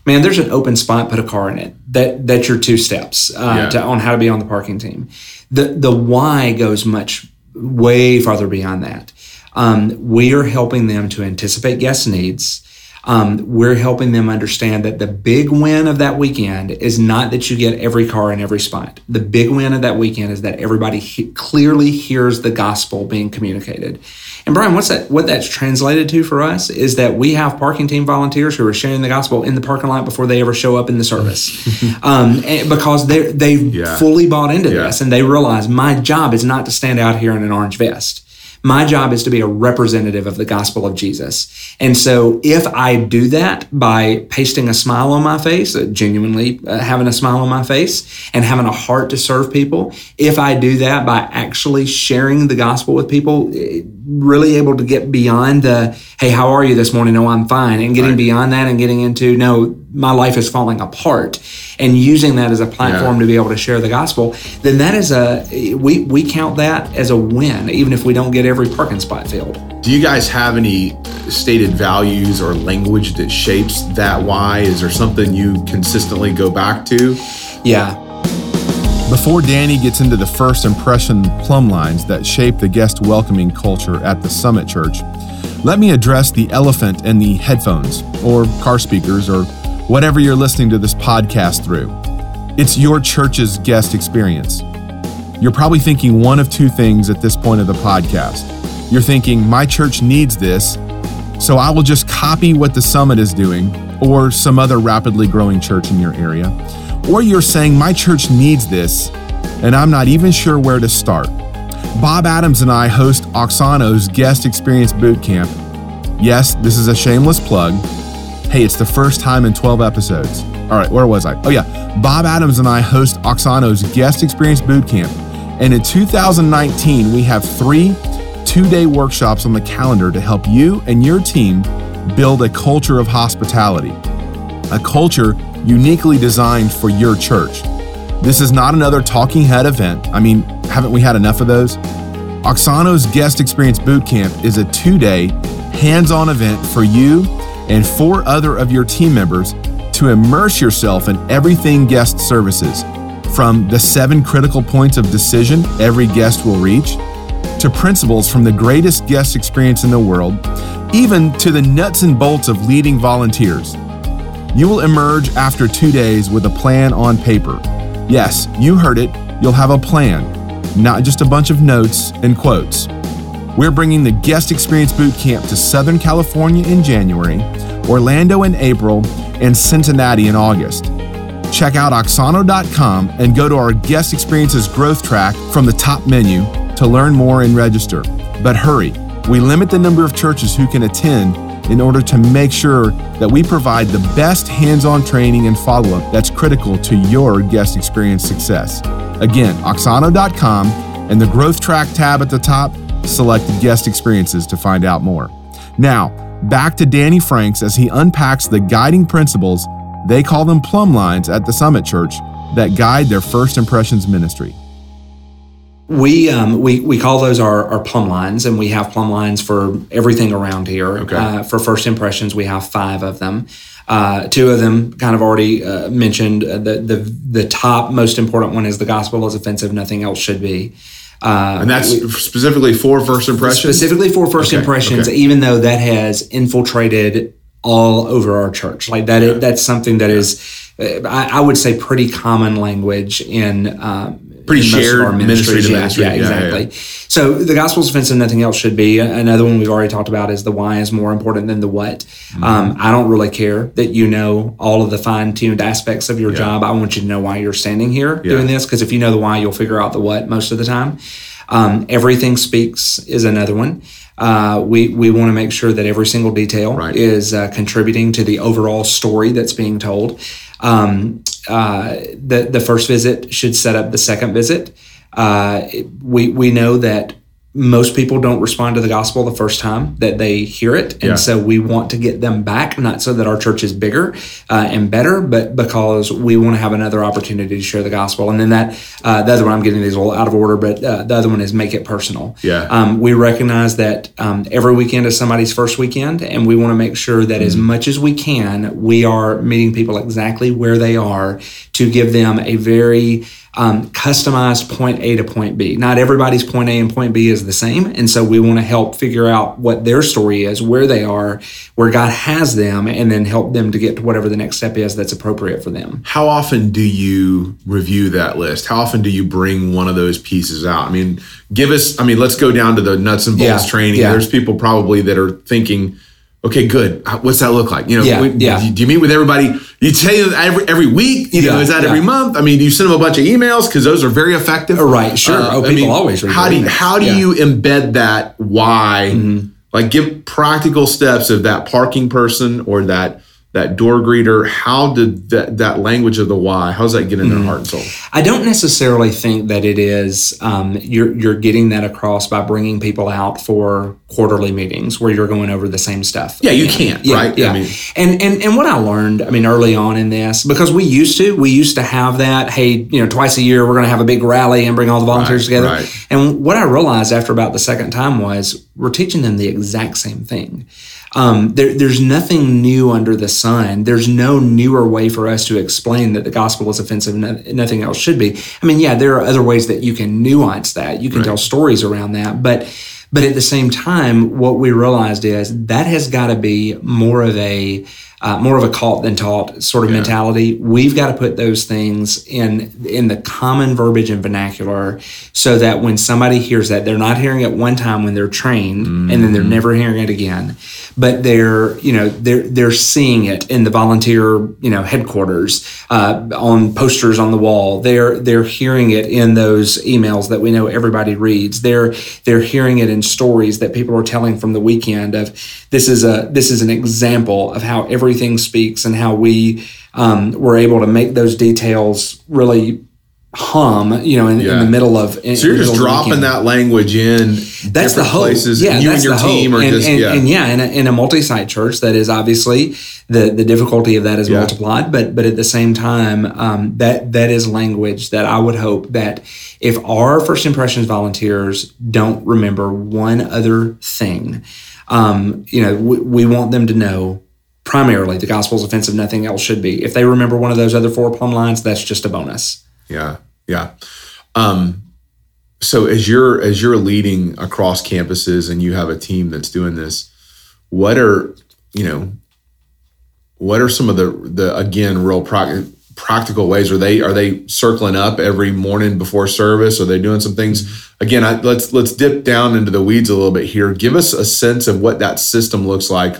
Man, there's an open spot, put a car in it. That that's your two steps uh, yeah. to, on how to be on the parking team. The the why goes much way farther beyond that. Um, we are helping them to anticipate guest needs um, we're helping them understand that the big win of that weekend is not that you get every car in every spot. The big win of that weekend is that everybody he- clearly hears the gospel being communicated. And Brian, what's that? What that's translated to for us is that we have parking team volunteers who are sharing the gospel in the parking lot before they ever show up in the service, um, because they they've yeah. fully bought into yeah. this and they realize my job is not to stand out here in an orange vest. My job is to be a representative of the gospel of Jesus. And so if I do that by pasting a smile on my face, uh, genuinely uh, having a smile on my face and having a heart to serve people, if I do that by actually sharing the gospel with people, really able to get beyond the, hey, how are you this morning? No, I'm fine. And getting right. beyond that and getting into, no, my life is falling apart and using that as a platform yeah. to be able to share the gospel, then that is a we we count that as a win, even if we don't get every parking spot filled. Do you guys have any stated values or language that shapes that why? Is there something you consistently go back to? Yeah. Before Danny gets into the first impression plumb lines that shape the guest welcoming culture at the Summit Church, let me address the elephant in the headphones or car speakers or whatever you're listening to this podcast through. It's your church's guest experience. You're probably thinking one of two things at this point of the podcast. You're thinking, my church needs this, so I will just copy what the summit is doing or some other rapidly growing church in your area. Or you're saying, my church needs this, and I'm not even sure where to start. Bob Adams and I host Auxano's Guest Experience Boot Camp. Yes, this is a shameless plug Hey, it's the first time in 12 episodes. All right, where was I? Oh, yeah. Bob Adams and I host Auxano's Guest Experience Bootcamp, And in 2019, we have three two day workshops on the calendar to help you and your team build a culture of hospitality, a culture uniquely designed for your church. This is not another talking head event. I mean, haven't we had enough of those? Auxano's Guest Experience Bootcamp is a two day, hands on event for you and four other of your team members to immerse yourself in everything guest services from the seven critical points of decision every guest will reach, to principles from the greatest guest experience in the world, even to the nuts and bolts of leading volunteers. You will emerge after two days with a plan on paper. Yes, you heard it, you'll have a plan, not just a bunch of notes and quotes. We're bringing the Guest Experience Boot Camp to Southern California in January, Orlando in April, and Cincinnati in August check out auxano.com and go to our guest experiences growth track from the top menu to learn more and register. But hurry, we limit the number of churches who can attend in order to make sure that we provide the best hands on training and follow up that's critical to your guest experience success. Again, auxano.com and the growth track tab at the top, select guest experiences to find out more. Now, back to Danny Franks as he unpacks the guiding principles they call them plumb lines at the Summit Church that guide their first impressions ministry. We, um, we we call those our, our plumb lines, and we have plumb lines for everything around here. Okay. Uh, for first impressions, we have five of them. Uh, two of them kind of already uh, mentioned. Uh, the, the the top most important one is the gospel is offensive, nothing else should be. Uh, and that's we, specifically for first impressions. Specifically for first okay. impressions, okay. even though that has infiltrated all over our church. Like that, yeah. that's something that yeah. is, I, I, would say, pretty common language in. Um, pretty shared ministry to ministry. Yeah, yeah exactly. Yeah, so the gospel's offensive, nothing else should be. Another one we've already talked about is the why is more important than the what. Mm-hmm. Um, I don't really care that you know all of the fine tuned aspects of your job. I want you to know why you're standing here doing this because if you know the why, you'll figure out the what most of the time. Um, everything speaks is another one. Uh, we we want to make sure that every single detail right. is uh, contributing to the overall story that's being told. Um, uh, the the first visit should set up the second visit. Uh, we we know that most people don't respond to the gospel the first time that they hear it. And yeah. so we want to get them back, not so that our church is bigger uh, and better, but because we want to have another opportunity to share the gospel. And then that, uh, the other one, I'm getting these a little out of order, but uh, the other one is make it personal. Yeah. Um, we recognize that um, every weekend is somebody's first weekend, and we want to make sure that mm-hmm. as much as we can, we are meeting people exactly where they are to give them a very um, customized point A to point B. Not everybody's point A and point B is the same. And so we want to help figure out what their story is, where they are, where God has them, and then help them to get to whatever the next step is that's appropriate for them. How often do you review that list? How often do you bring one of those pieces out? I mean, give us, I mean, let's go down to the nuts and bolts yeah, training. Yeah. There's people probably that are thinking, okay, good. What's that look like? You know, yeah, we, yeah. Do you meet with everybody? You tell you every every week. You know, is that yeah. every month? I mean, do you send them a bunch of emails because those are very effective? Oh, right, sure. Uh, oh, people I mean, always. How do you, how do you embed that why? Mm-hmm. Like, give practical steps of that parking person or that that door greeter how did that, that language of the why how does that get in their mm. heart and soul? I don't necessarily think that it is um, you're, you're getting that across by bringing people out for quarterly meetings where you're going over the same stuff yeah you can't yeah, right? Yeah. I mean, and, and and what i learned i mean early on in this because we used to we used to have that hey you know twice a year we're going to have a big rally and bring all the volunteers right, together. right. and what i realized after about the second time was we're teaching them the exact same thing um, there, there's nothing new under the sun. There's no newer way for us to explain that the gospel is offensive. No, nothing else should be. I mean, yeah, there are other ways that you can nuance that. You can right. tell stories around that, but but at the same time, what we realized is that has got to be more of a uh, more of a caught than taught sort of yeah. mentality. We've got to put those things in in the common verbiage and vernacular, so that when somebody hears that, they're not hearing it one time when they're trained, mm. and then they're mm. never hearing it again. But they're you know they're they're seeing it in the volunteer you know headquarters uh, on posters on the wall. They're they're hearing it in those emails that we know everybody reads. They're they're hearing it in stories that people are telling from the weekend of this is a this is an example of how every everything speaks and how we um, were able to make those details really hum, you know, in, yeah. in the middle of. In, so you're just dropping that language in. That's the hope. Places, yeah, you and your team hope. are and, just and, yeah. And yeah, in a, in a multi-site church, that is obviously the the difficulty of that is yeah. multiplied. But but at the same time, um, that that is language that I would hope that if our first impressions volunteers don't remember one other thing, um, you know, we, we want them to know primarily the gospel is offensive nothing else should be. If they remember one of those other four plumb lines that's just a bonus. Yeah yeah. Um, so as you're as you're leading across campuses and you have a team that's doing this what are you know what are some of the the again real pro- practical ways? Are they are they circling up every morning before service? Are they doing some things? Again I, let's let's dip down into the weeds a little bit here. Give us a sense of what that system looks like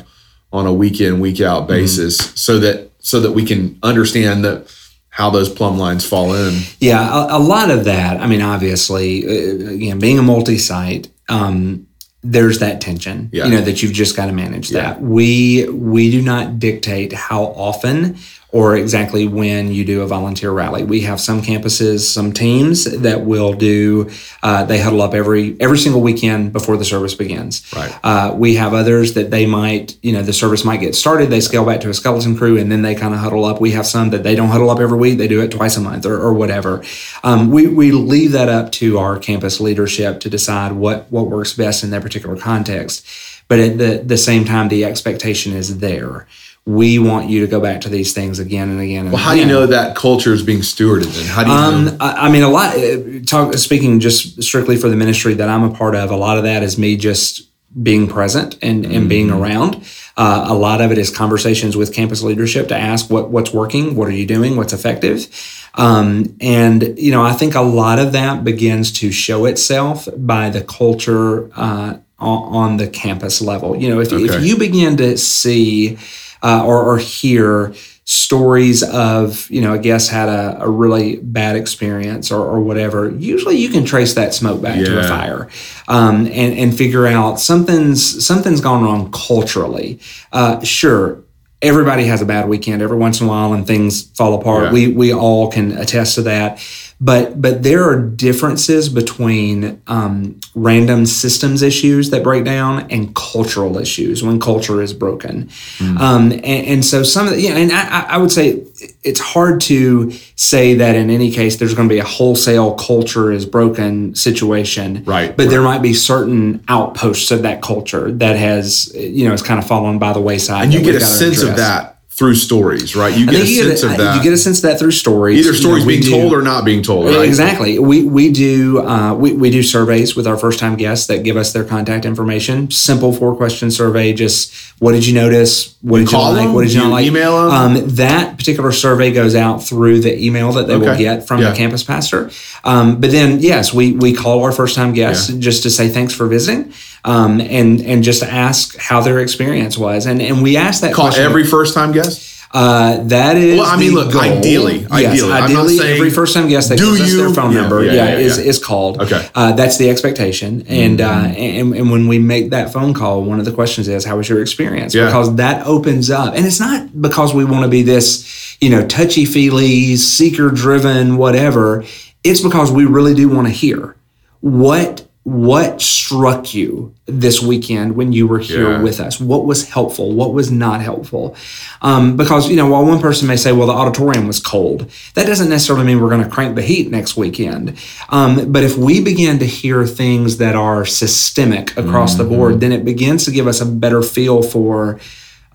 on a week in week out mm-hmm. basis mm-hmm. so that so that we can understand that how those plumb lines fall in yeah a, a lot of that i mean obviously uh, know, being a multi-site um, there's that tension yeah. you know that you've just got to manage yeah. that we we do not dictate how often or exactly when you do a volunteer rally. We have some campuses, some teams that will do. Uh, they huddle up every every single weekend before the service begins. Right. Uh, we have others that they might, you know, the service might get started. They scale back to a skeleton crew, and then they kind of huddle up. We have some that they don't huddle up every week. They do it twice a month or, or whatever. Um, we we leave that up to our campus leadership to decide what what works best in their particular context. But at the the same time, the expectation is there we want you to go back to these things again and again. And well, how again. do you know that culture is being stewarded? And how do you? Um, know? I, mean, a lot. Uh, talk speaking just strictly for the ministry that I'm a part of. A lot of that is me just being present and, and mm-hmm. being around. Uh, a lot of it is conversations with campus leadership to ask what what's working, what are you doing, what's effective, um, and you know I think a lot of that begins to show itself by the culture uh, on, on, the campus level. You know, if, okay. if you begin to see uh, or, or hear stories of you know a guest had a, a really bad experience or, or, whatever usually you can trace that smoke back yeah. to a fire um, and, and figure out something's something's gone wrong culturally uh, sure everybody has a bad weekend every once in a while and things fall apart yeah. we we all can attest to that but but there are differences between um, random systems issues that break down and cultural issues when culture is broken mm. um, and, and, so some of the yeah and I, I, would say it's hard to say that in any case there's going to be a wholesale culture is broken situation right but right. there might be certain outposts of that culture that has you know is kind of fallen by the wayside and you get a sense address. of that through stories, right? You get a you sense get a, of that. You get a sense of that through stories. Either stories you know, being do, told or not being told, right? Exactly. We we do uh, we, we do surveys with our first time guests that give us their contact information. Simple four question survey. Just what did you notice? What you did you like? Them? What did you, you not like? Email them? Um, that particular survey goes out through the email that they okay. will get from yeah. the campus pastor. Um, but then yes, we we call our first time guests yeah. just to say thanks for visiting. Um, and and just ask how their experience was, and and we ask that call question. every first time guest. Uh, that is. Well, I mean, look, goal. ideally, yes, ideally, ideally, every first time guest that gives us their phone yeah, number, yeah, yeah, yeah, is is called. Okay, uh, that's the expectation, and, mm-hmm. uh, and and when we make that phone call, one of the questions is, "How was your experience?" Yeah. Because that opens up, and it's not because we want to be this, you know, touchy feely, seeker driven, whatever. It's because we really do want to hear what what struck you this weekend when you were here yeah. with us? What was helpful? What was not helpful? Um, because, you know, while one person may say, well, the auditorium was cold, that doesn't necessarily mean we're going to crank the heat next weekend. Um, but if we begin to hear things that are systemic across mm-hmm. the board, then it begins to give us a better feel for,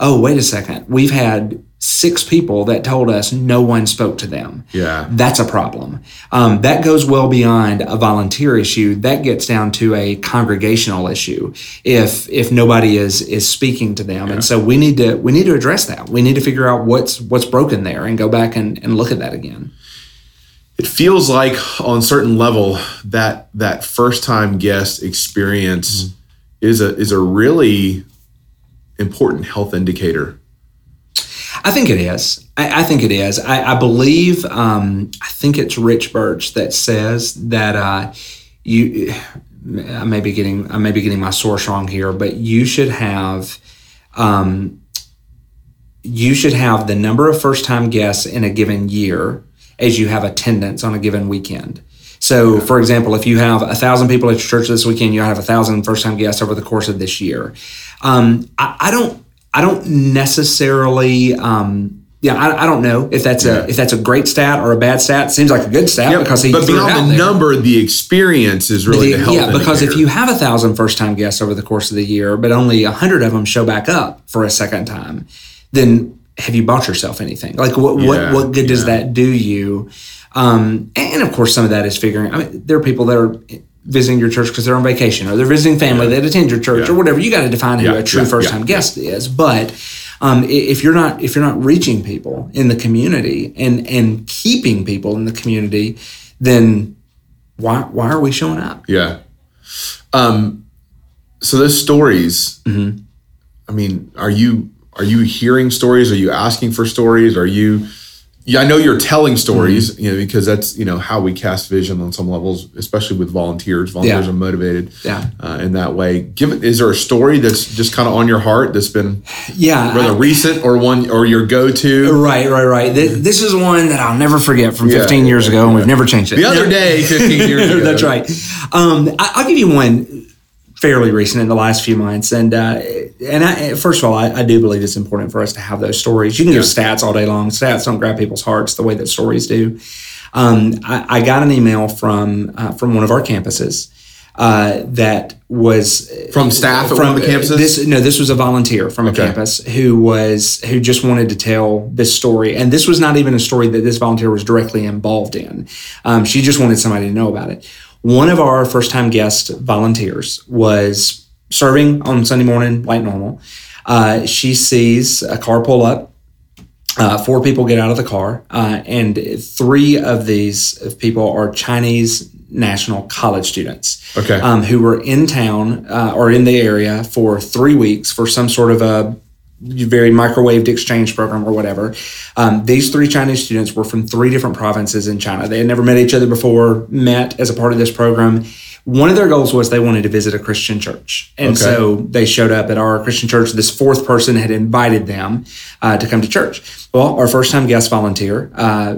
oh, wait a second, we've had six people that told us no one spoke to them. Yeah. That's a problem. Um, that goes well beyond a volunteer issue. That gets down to a congregational issue if if nobody is is speaking to them. Yeah. And so we need to we need to address that. We need to figure out what's what's broken there and go back and, and look at that again. It feels like on certain level that that first time guest experience mm-hmm. is a is a really important health indicator I think it is. I, I think it is. I, I believe. Um, I think it's Rich Birch that says that uh, you. I may be getting. I may be getting my source wrong here, but you should have. Um, you should have the number of first time guests in a given year as you have attendance on a given weekend. So, for example, if you have a thousand people at your church this weekend, you'll have a thousand first-time guests over the course of this year. Um, I, I, don't, I don't necessarily. Um, yeah, I, I, don't know if that's yeah. a if that's a great stat or a bad stat. Seems like a good stat because he. But beyond the number, the experience is really the, Yeah, because if you have a thousand first time guests over the course of the year, but only a hundred of them show back up for a second time, then have you bought yourself anything? Like what yeah, what what good does that do you? Um, and of course, some of that is figuring. I mean, there are people that are visiting your church because they're on vacation or they're visiting family that attend your church or whatever. You got to define who a true first time guest is, but um, if you're not if you're not reaching people in the community and and keeping people in the community, then why why are we showing up? Yeah. Um. So those stories. Mm-hmm. I mean, are you are you hearing stories? Are you asking for stories? Are you yeah, I know you're telling stories, mm-hmm. you know, because that's you know how we cast vision on some levels, especially with volunteers. Volunteers yeah. are motivated, yeah. Uh, in that way. Give is there a story that's just kind of on your heart that's been, yeah, rather I, recent or one or your go to? Right, right, right. This, this, is one that I'll never forget from 15 yeah, years ago, and we've never changed it. The other day, 15 years ago. that's right. Um, I, I'll give you one fairly recent in the last few months. And uh, and I, first of all, I, I, do believe it's important for us to have those stories. You can give stats all day long. Stats don't grab people's hearts the way that stories do. Um, I, I, got an email from uh, from one of our campuses. Uh, that was from staff from the campuses. This no, this was a volunteer from a campus who was who just wanted to tell this story, and this was not even a story that this volunteer was directly involved in. Um, she just wanted somebody to know about it. One of our first time guest volunteers was serving on Sunday morning like normal. Uh, she sees a car pull up. Uh, four people get out of the car, uh, and three of these people are Chinese national college students okay. um, who were in town uh, or in the area for three weeks for some sort of a very microwaved exchange program or whatever. Um, these three Chinese students were from three different provinces in China. They had never met each other before, met as a part of this program. One of their goals was they wanted to visit a Christian church. And okay. so they showed up at our Christian church. This fourth person had invited them uh, to come to church. Well, our first time guest volunteer uh,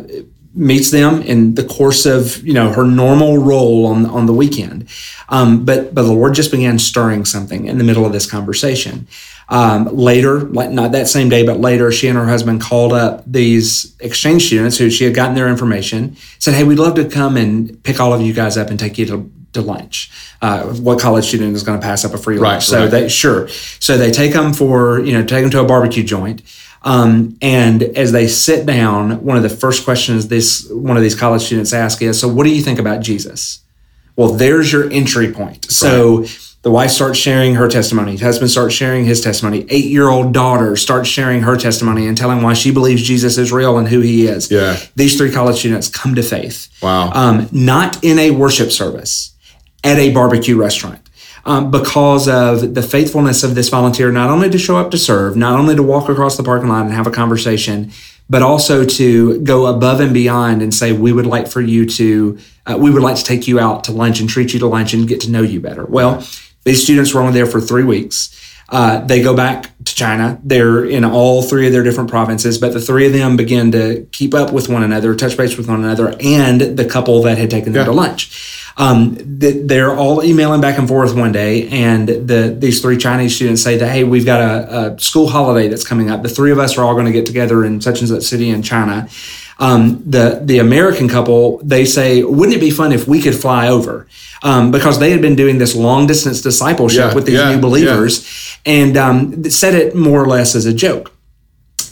meets them in the course of you know her normal role on on the weekend um, but but the lord just began stirring something in the middle of this conversation um, later, like not that same day, but later, she and her husband called up these exchange students who she had gotten their information, said, Hey, we'd love to come and pick all of you guys up and take you to, to lunch. Uh, what college student is going to pass up a free lunch? Right, so right. they, sure. So they take them for, you know, take them to a barbecue joint. Um, and as they sit down, one of the first questions this one of these college students ask is, "So, what do you think about Jesus?" Well, there's your entry point. So, right. The wife starts sharing her testimony. Husband starts sharing his testimony. Eight year old daughter starts sharing her testimony and telling why she believes Jesus is real and who he is. Yeah. These three college students come to faith. Wow. Um, not in a worship service, at a barbecue restaurant. Um, because of the faithfulness of this volunteer, not only to show up to serve, not only to walk across the parking lot and have a conversation, but also to go above and beyond and say, we would like for you to, uh, we would like to take you out to lunch and treat you to lunch and get to know you better. Well, these students were only there for three weeks. Uh, they go back to China. They're in all three of their different provinces, but the three of them begin to keep up with one another, touch base with one another, and the couple that had taken them yeah. to lunch. Um, they're all emailing back and forth one day, and the these three Chinese students say that, "Hey, we've got a, a school holiday that's coming up. The three of us are all going to get together in such and such city in China." Um, the the American couple they say, "Wouldn't it be fun if we could fly over?" um, because they had been doing this long distance discipleship yeah, with these yeah, new believers yeah. and um, said it more or less as a joke.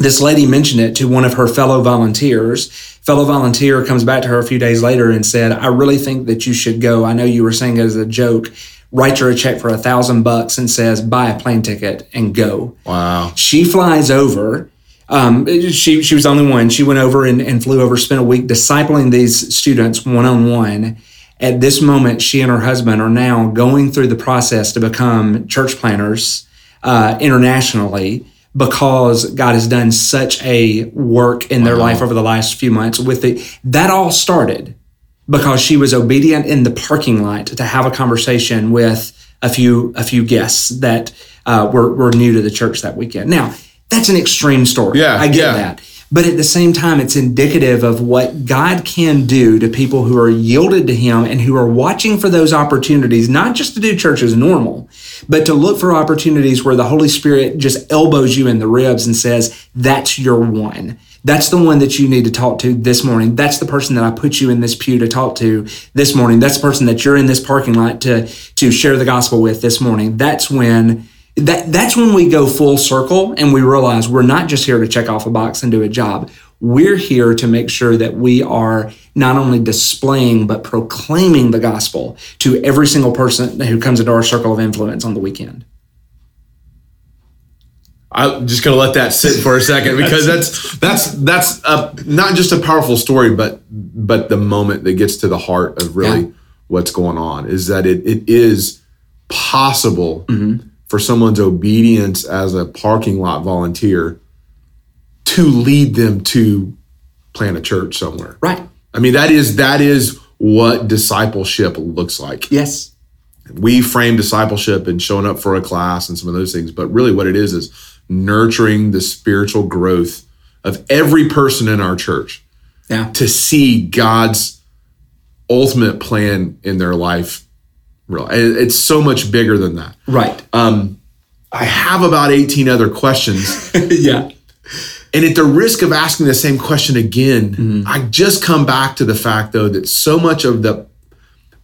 This lady mentioned it to one of her fellow volunteers. Fellow volunteer comes back to her a few days later and said, I really think that you should go. I know you were saying it as a joke writes her a check for a thousand bucks and says, buy a plane ticket and go. Wow. She flies over. Um, she, she was the only one. She went over and, and flew over, spent a week discipling these students one on one at this moment, she and her husband are now going through the process to become church planters uh, internationally because God has done such a work in wow. their life over the last few months. With the that all started because she was obedient in the parking lot to have a conversation with a few a few guests that uh, were were new to the church that weekend. Now that's an extreme story. Yeah, I get yeah. that. But at the same time, it's indicative of what God can do to people who are yielded to Him and who are watching for those opportunities, not just to do church as normal, but to look for opportunities where the Holy Spirit just elbows you in the ribs and says, That's your one. That's the one that you need to talk to this morning. That's the person that I put you in this pew to talk to this morning. That's the person that you're in this parking lot to, to share the gospel with this morning. That's when that that's when we go full circle and we realize we're not just here to check off a box and do a job. We're here to make sure that we are not only displaying but proclaiming the gospel to every single person who comes into our circle of influence on the weekend. I'm just gonna let that sit for a second because that's that's that's a, not just a powerful story, but but the moment that gets to the heart of really yeah. what's going on is that it it is possible mm-hmm for someone's obedience as a parking lot volunteer to lead them to plant a church somewhere. Right. I mean that is that is what discipleship looks like. Yes. We frame discipleship and showing up for a class and some of those things, but really what it is is nurturing the spiritual growth of every person in our church. Yeah. To see God's ultimate plan in their life it's so much bigger than that. Right. Um, I have about 18 other questions. yeah. And at the risk of asking the same question again, mm-hmm. I just come back to the fact though that so much of the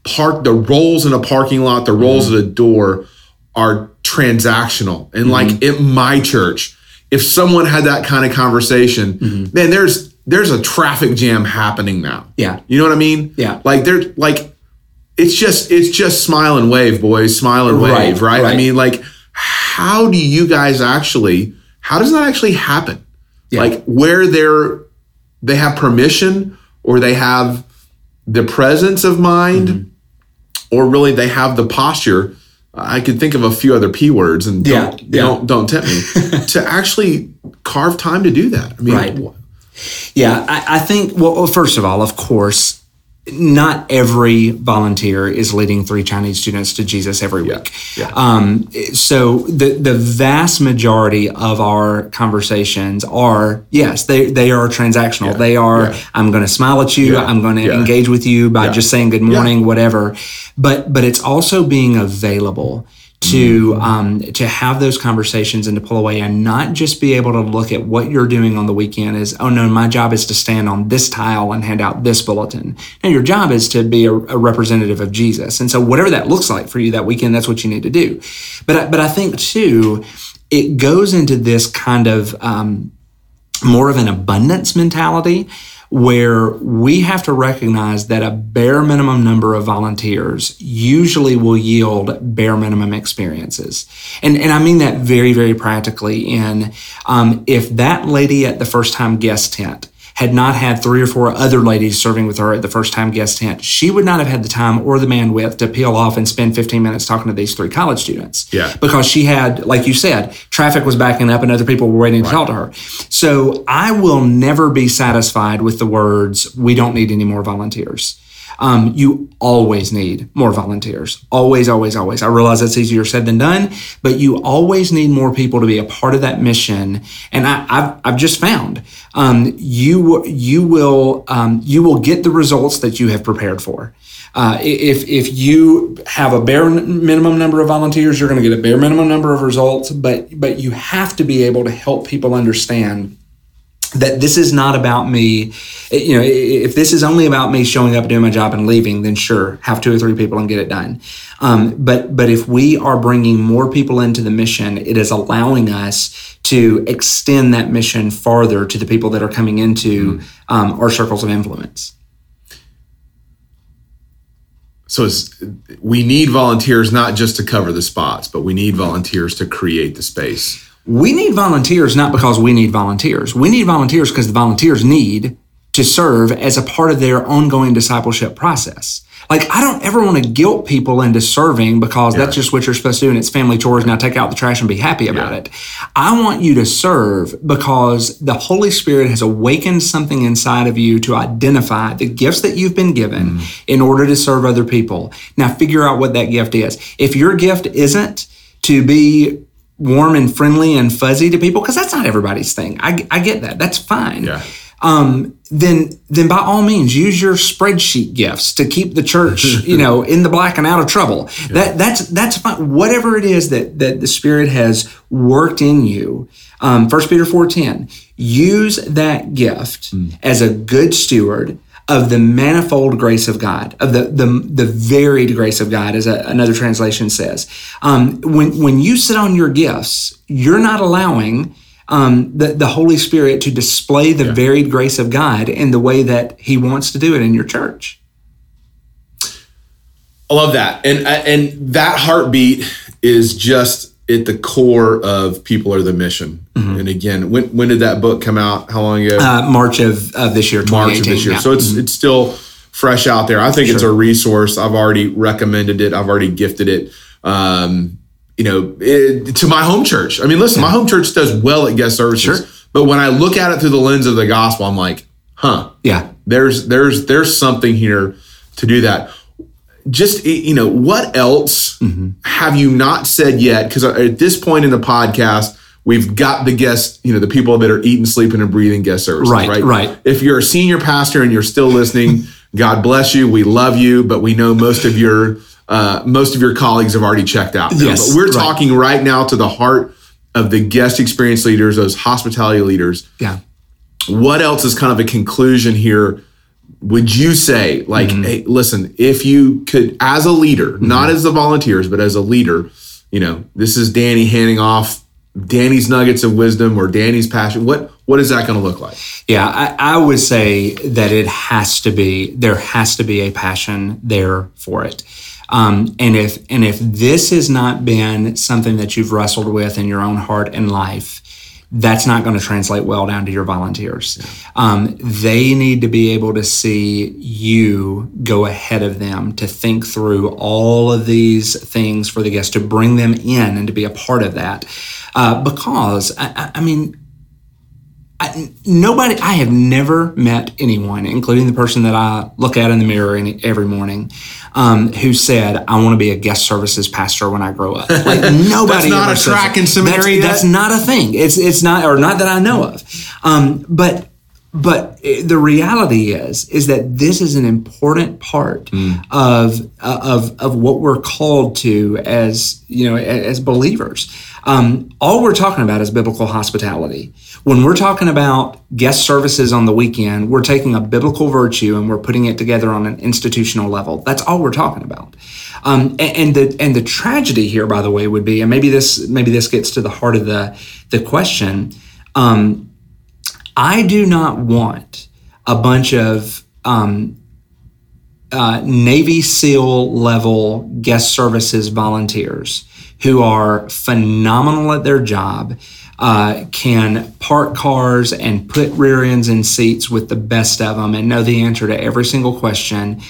park, the roles in a parking lot, the roles mm-hmm. at a door are transactional. And mm-hmm. like at my church, if someone had that kind of conversation, mm-hmm. man, there's there's a traffic jam happening now. Yeah. You know what I mean? Yeah. Like there's like it's just it's just smile and wave, boys, smile and wave, right? right? right. I mean, like, how do you guys actually? How does that actually happen? Yeah. Like where they're they have permission or they have the presence of mind, mm-hmm. or really they have the posture. I could think of a few other p words, and don't yeah, yeah. don't, don't tempt me to actually carve time to do that. I mean, right. Yeah, I, I think. Well, first of all, of course, not every volunteer is leading three Chinese students to Jesus every week. Yeah. Um, so the the vast majority of our conversations are yes, they they are transactional. Yeah. They are yeah. I'm going to smile at you. I'm going to engage with you by just saying good morning, whatever. But but it's also being available to um, to have those conversations and to pull away and not just be able to look at what you're doing on the weekend as oh no my job is to stand on this tile and hand out this bulletin. Now your job is to be a, a representative of jesus. And so whatever that looks like for you that weekend that's what you need to do. But I, but i think too it goes into this kind of um, more of an abundance mentality where we have to recognize that a bare minimum number of volunteers usually will yield bare minimum experiences. And, and I mean that very, very practically in um, if that lady at the first time guest tent had not had three or four other ladies serving with her at the first time guest tent, she would not have had the time or the bandwidth to peel off and spend 15 minutes talking to these three college students. Yeah. Because she had, like you said, traffic was backing up and other people were waiting to right. talk to her. So I will never be satisfied with the words, we don't need any more volunteers. Um, you always need more volunteers. Always, always, always. I realize that's easier said than done, but you always need more people to be a part of that mission. And I, have I've just found um, you you will um, you will get the results that you have prepared for. Uh, if if you have a bare minimum number of volunteers, you're going to get a bare minimum number of results. But but you have to be able to help people understand that this is not about me. You know, if this is only about me showing up, doing my job, and leaving, then sure, have two or three people and get it done. Um, but but if we are bringing more people into the mission, it is allowing us to extend that mission farther to the people that are coming into mm-hmm. um, our circles of influence. So we need volunteers not just to cover the spots, but we need volunteers to create the space we need volunteers not because we need volunteers. We need volunteers because the volunteers need to serve as a part of their ongoing discipleship process. Like, I don't ever want to guilt people into serving because yeah. that's just what you're supposed to do and it's family chores. Now take out the trash and be happy about yeah. it. I want you to serve because the Holy Spirit has awakened something inside of you to identify the gifts that you've been given mm. in order to serve other people. Now, figure out what that gift is. If your gift isn't to be warm and friendly and fuzzy to people because that's not everybody's thing. I, I get that. That's fine. Yeah. Um, then then by all means use your spreadsheet gifts to keep the church you know in the black and out of trouble. Yeah. That that's that's fine. Whatever it is that that the Spirit has worked in you. Um, 1 Peter four ten. Use that gift mm. as a good steward of the manifold grace of God, of the the, the varied grace of God, as a, another translation says. Um, when when you sit on your gifts, you're not allowing um, the the Holy Spirit to display the yeah. varied grace of God in the way that He wants to do it in your church. I love that, and and that heartbeat is just at the core of people are the mission. Mm-hmm. And again, when when did that book come out? How long ago? Uh, March of, of this year. March of this year. Yeah. So it's mm-hmm. it's still fresh out there. I think sure. it's a resource. I've already recommended it. I've already gifted it. Um, you know, it, to my home church. I mean, listen, yeah. my home church does well at guest services, sure. but when I look at it through the lens of the gospel, I'm like, huh, yeah, there's there's there's something here to do that just you know what else mm-hmm. have you not said yet? Because at this point in the podcast we've got the guests you know the people that are eating sleeping and breathing guest services right right? right. If you're a senior pastor and you're still listening god bless you. We love you but we know most of your uh, most of your colleagues have already checked out. Yes, but we're right. talking right now to the heart of the guest experience leaders those hospitality leaders. Yeah. What else is kind of a conclusion here would you say like mm-hmm. hey listen if you could as a leader mm-hmm. not as the volunteers but as a leader you know this is danny handing off danny's nuggets of wisdom or danny's passion what what is that going to look like yeah I, I would say that it has to be there has to be a passion there for it um, and if and if this has not been something that you've wrestled with in your own heart and life that's not going to translate well down to your volunteers. Yeah. Um, they need to be able to see you go ahead of them to think through all of these things for the guests, to bring them in and to be a part of that. Uh, because, I, I mean, I, nobody, I have never met anyone, including the person that I look at in the mirror any, every morning, um, who said, "I want to be a guest services pastor when I grow up." Like nobody. that's not a track and seminary. That's, that's, not a thing. It's it's not, or not that I know of. Um, but but the reality is is that this is an important part mm. of of of what we're called to as you know as believers. Um, all we're talking about is biblical hospitality. When we're talking about guest services on the weekend, we're taking a biblical virtue and we're putting it together on an institutional level. That's all we're talking about. Um, and, and, the and the tragedy here, by the way, would be, and maybe this maybe this gets to the heart of the the question. Um, I do not want a bunch of um, uh, Navy SEAL level guest services volunteers who are phenomenal at their job uh, can park cars and put rear ends in seats with the best of them and know the answer to every single question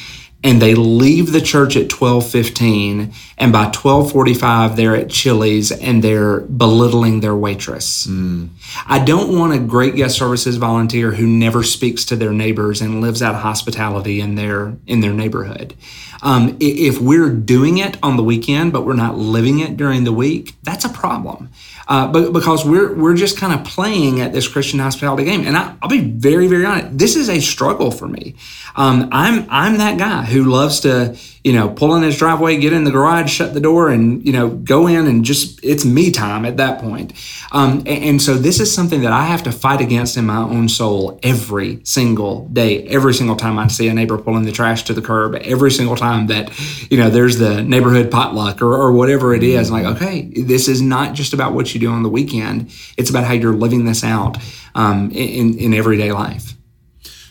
and they leave the church at 12:15 and by 12:45 they're at Chili's and they're belittling their waitress. Mm. I don't want a great guest services volunteer who never speaks to their neighbors and lives out of hospitality in their in their neighborhood. Um, if we're doing it on the weekend but we're not living it during the week, that's a problem uh, but because we're we're just kind of playing at this Christian hospitality game. And I, will be very very honest, this is a struggle for me. Um, I'm I'm that guy who loves to you know pull in his driveway, get in the garage, shut the door, and you know go in and just it's me time at that point. Um, and, and so this is something that I have to fight against in my own soul every single day, every single time I see a neighbor pulling the trash to the curb, every single time that you know there's the neighborhood potluck or, or whatever it is. Like, okay, this is not just about what you you do on the weekend. It's about how you're living this out um, in, in everyday life.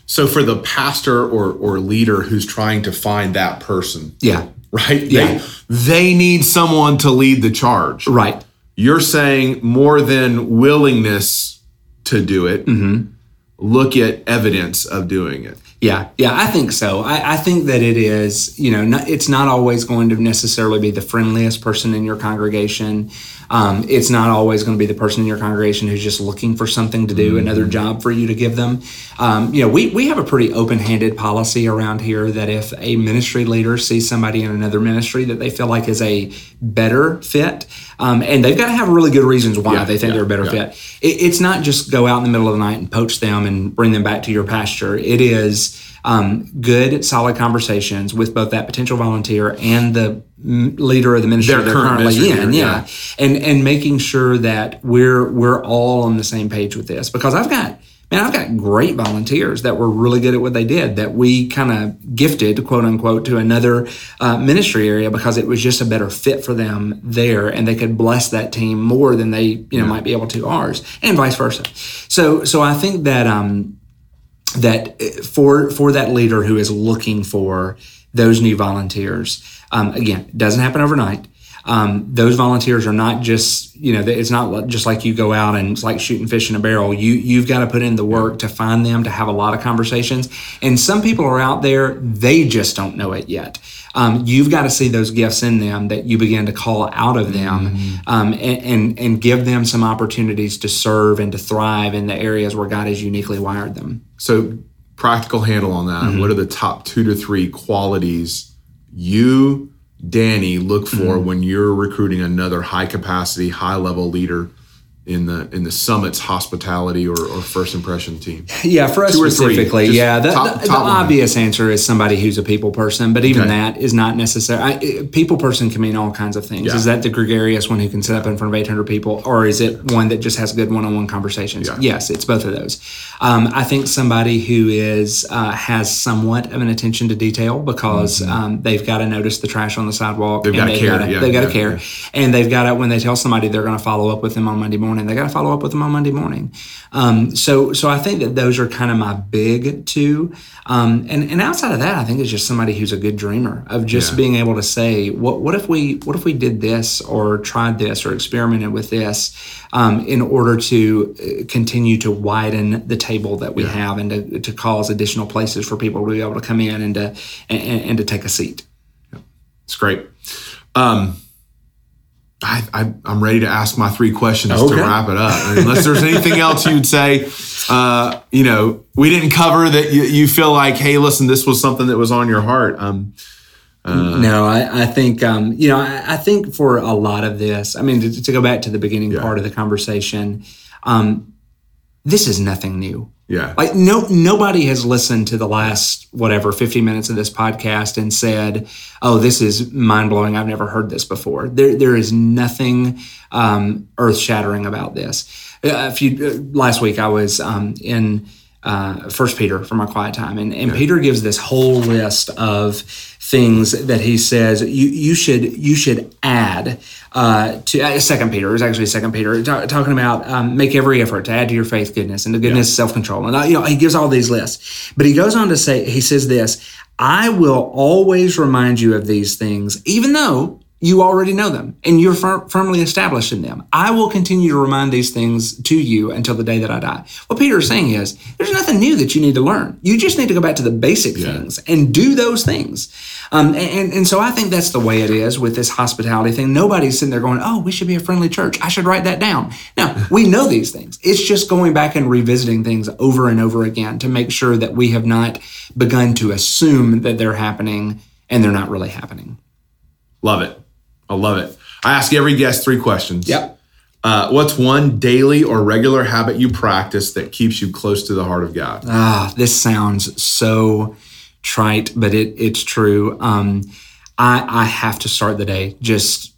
So for the pastor or, or leader who's trying to find that person, yeah, right, yeah, they, they need someone to lead the charge, right. You're saying more than willingness to do it. Mm-hmm. Look at evidence of doing it. Yeah, yeah, I think so. I, I think that it is, you know, not, it's not always going to necessarily be the friendliest person in your congregation. Um, it's not always going to be the person in your congregation who's just looking for something to do, mm-hmm. another job for you to give them. Um, you know, we, we have a pretty open handed policy around here that if a ministry leader sees somebody in another ministry that they feel like is a better fit, um, and they've got to have really good reasons why yeah, they think yeah, they're a better yeah. fit. It, it's not just go out in the middle of the night and poach them and bring them back to your pasture. It is um, good, solid conversations with both that potential volunteer and the leader of the ministry they're, they're currently in. Yeah. yeah. and and making sure that we're we're all on the same page with this because I've got. Man, I've got great volunteers that were really good at what they did that we kind of gifted, quote unquote, to another uh, ministry area because it was just a better fit for them there, and they could bless that team more than they, you know, yeah. might be able to ours, and vice versa. So, so I think that um, that for for that leader who is looking for those new volunteers, um, again, it doesn't happen overnight. Um, those volunteers are not just you know it's not just like you go out and it's like shooting fish in a barrel. You you've got to put in the work to find them to have a lot of conversations. And some people are out there they just don't know it yet um, you've got to see those gifts in them that you begin to call out of them mm-hmm. um, and, and, and give them some opportunities to serve and to thrive in the areas where God has uniquely wired them. So, practical handle on that. Mm-hmm. What are the top two to three qualities you, Danny, look for mm-hmm. when you're recruiting another high capacity, high level leader? In the in the Summit's hospitality or, or first impression team yeah for us Two specifically yeah the, top, the, top the obvious answer is somebody who's a people person but even okay. that is not necessary people person can mean all kinds of things yeah. is that the gregarious one who can sit up in front of 800 people or is it one that just has good one-on-one conversations yeah. yes it's both of those um, i think somebody who is uh, has somewhat of an attention to detail because mm-hmm. um, they've got to notice the trash on the sidewalk they've got to care gotta, yeah, they've got to care and they've got to when they tell somebody they're going to follow up with them on monday morning morning. They got to follow up with them on Monday morning. Um, so, so I think that those are kind of my big two. Um, and and outside of that, I think it's just somebody who's a good dreamer of just yeah. being able to say, what what if we what if we did this or tried this or experimented with this um, in order to uh, continue to widen the table that we yeah. have and to, to cause additional places for people to be able to come in and to and, and to take a seat. It's great. Um, I, I, am ready to ask my three questions okay. to wrap it up. Unless there's anything else you'd say, uh, you know, we didn't cover that you, you, feel like, hey, listen, this was something that was on your heart. Um, uh, no, I, I think, um, you know, I, I, think for a lot of this, I mean, to, to go back to the beginning yeah. part of the conversation, um, this is nothing new. Yeah. Like no nobody has listened to the last whatever 50 minutes of this podcast and said, "Oh, this is mind-blowing. I've never heard this before." There there is nothing um, earth-shattering about this. Uh, a few uh, last week I was um, in uh, First Peter for my quiet time, and, and yeah. Peter gives this whole list of things that he says you you should you should add uh, to uh, Second Peter. It's actually Second Peter talking about um, make every effort to add to your faith goodness and to goodness yeah. self control. And uh, you know he gives all these lists, but he goes on to say he says this: I will always remind you of these things, even though you already know them and you're fir- firmly established in them. I will continue to remind these things to you until the day that I die. What Peter is saying is there's nothing new that you need to learn. You just need to go back to the basic yeah. things and do those things. Um, and, and so I think that's the way it is with this hospitality thing. Nobody's sitting there going, oh, we should be a friendly church. I should write that down. Now, we know these things. It's just going back and revisiting things over and over again to make sure that we have not begun to assume that they're happening and they're not really happening. Love it. I love it. I ask every guest three questions. Yep. Uh, what's one daily or regular habit you practice that keeps you close to the heart of God? Ah, this sounds so trite, but it it's true. Um, I I have to start the day just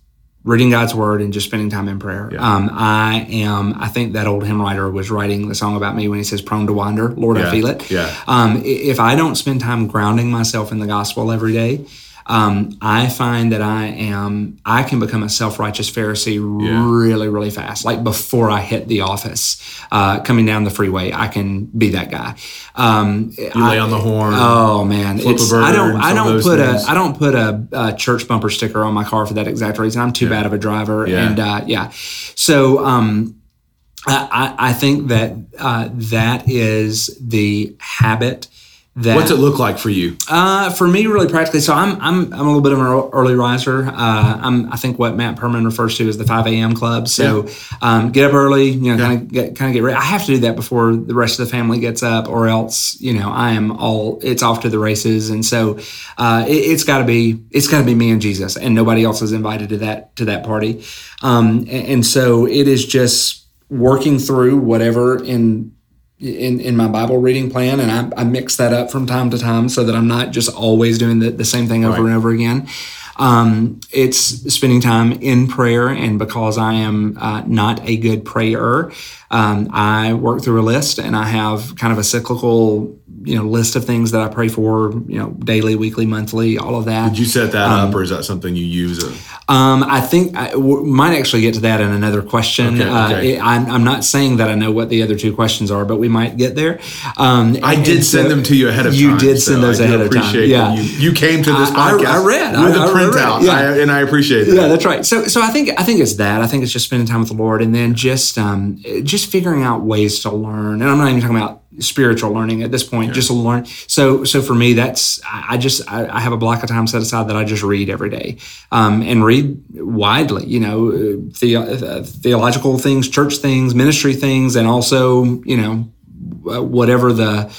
reading God's word and just spending time in prayer. Yeah. Um, I am. I think that old hymn writer was writing the song about me when he says "prone to wander." Lord, yeah. I feel it. Yeah. Um, if I don't spend time grounding myself in the gospel every day um, I find that I am I can become a self righteous Pharisee yeah. really really fast. Like before I hit the office, uh, coming down the freeway, I can be that guy. Um, you I, lay on the horn. Oh man, it's, I don't I don't put things. a I don't put a, a, church bumper sticker on my car for that exact reason. I'm too yeah. bad of a driver, yeah. and uh, yeah. So um, I, I think that uh, that is the habit that, What's it look like for you? Uh, for me, really practically. So I'm I'm I'm a little bit of an early riser. Uh, I'm I think what Matt Perman refers to as the 5 a.m. club. So yeah. um, get up early, you know, kind of get kind of get ready. I have to do that before the rest of the family gets up, or else you know I am all it's off to the races. And so uh, it, has got to be it's got to be me and Jesus, and nobody else is invited to that to that party. Um, and, and so it is just working through whatever in in, in my Bible reading plan, and I, I, mix that up from time to time so that I'm not just always doing the, the same thing over right. and over again. Um, it's spending time in prayer, and because I am uh, not a good prayer, um, I work through a list and I have kind of a cyclical you know list of things that I pray for, you know, daily, weekly, monthly, all of that. Did you set that um, up, or is that something you use? Um, I think I w- might actually get to that in another question. Okay, uh, okay. It, I'm, I'm, not saying that I know what the other two questions are, but we might get there. Um, I did send so them to you ahead of you time. You did send so those ahead of time. Yeah, you, you, came to this podcast. I, I read with I, the printout, yeah. and I appreciate that. Yeah, that's right. So, so I think I think it's that. I think it's just spending time with the Lord, and then just um, just figuring out ways to learn. And I'm not even talking about spiritual learning at this point, yeah. just learn. So, so for me, that's I just I, I, have a block of time set aside that I just read every day, um, and read widely. You know, the, uh, theological things, church things, ministry things, and also you know whatever the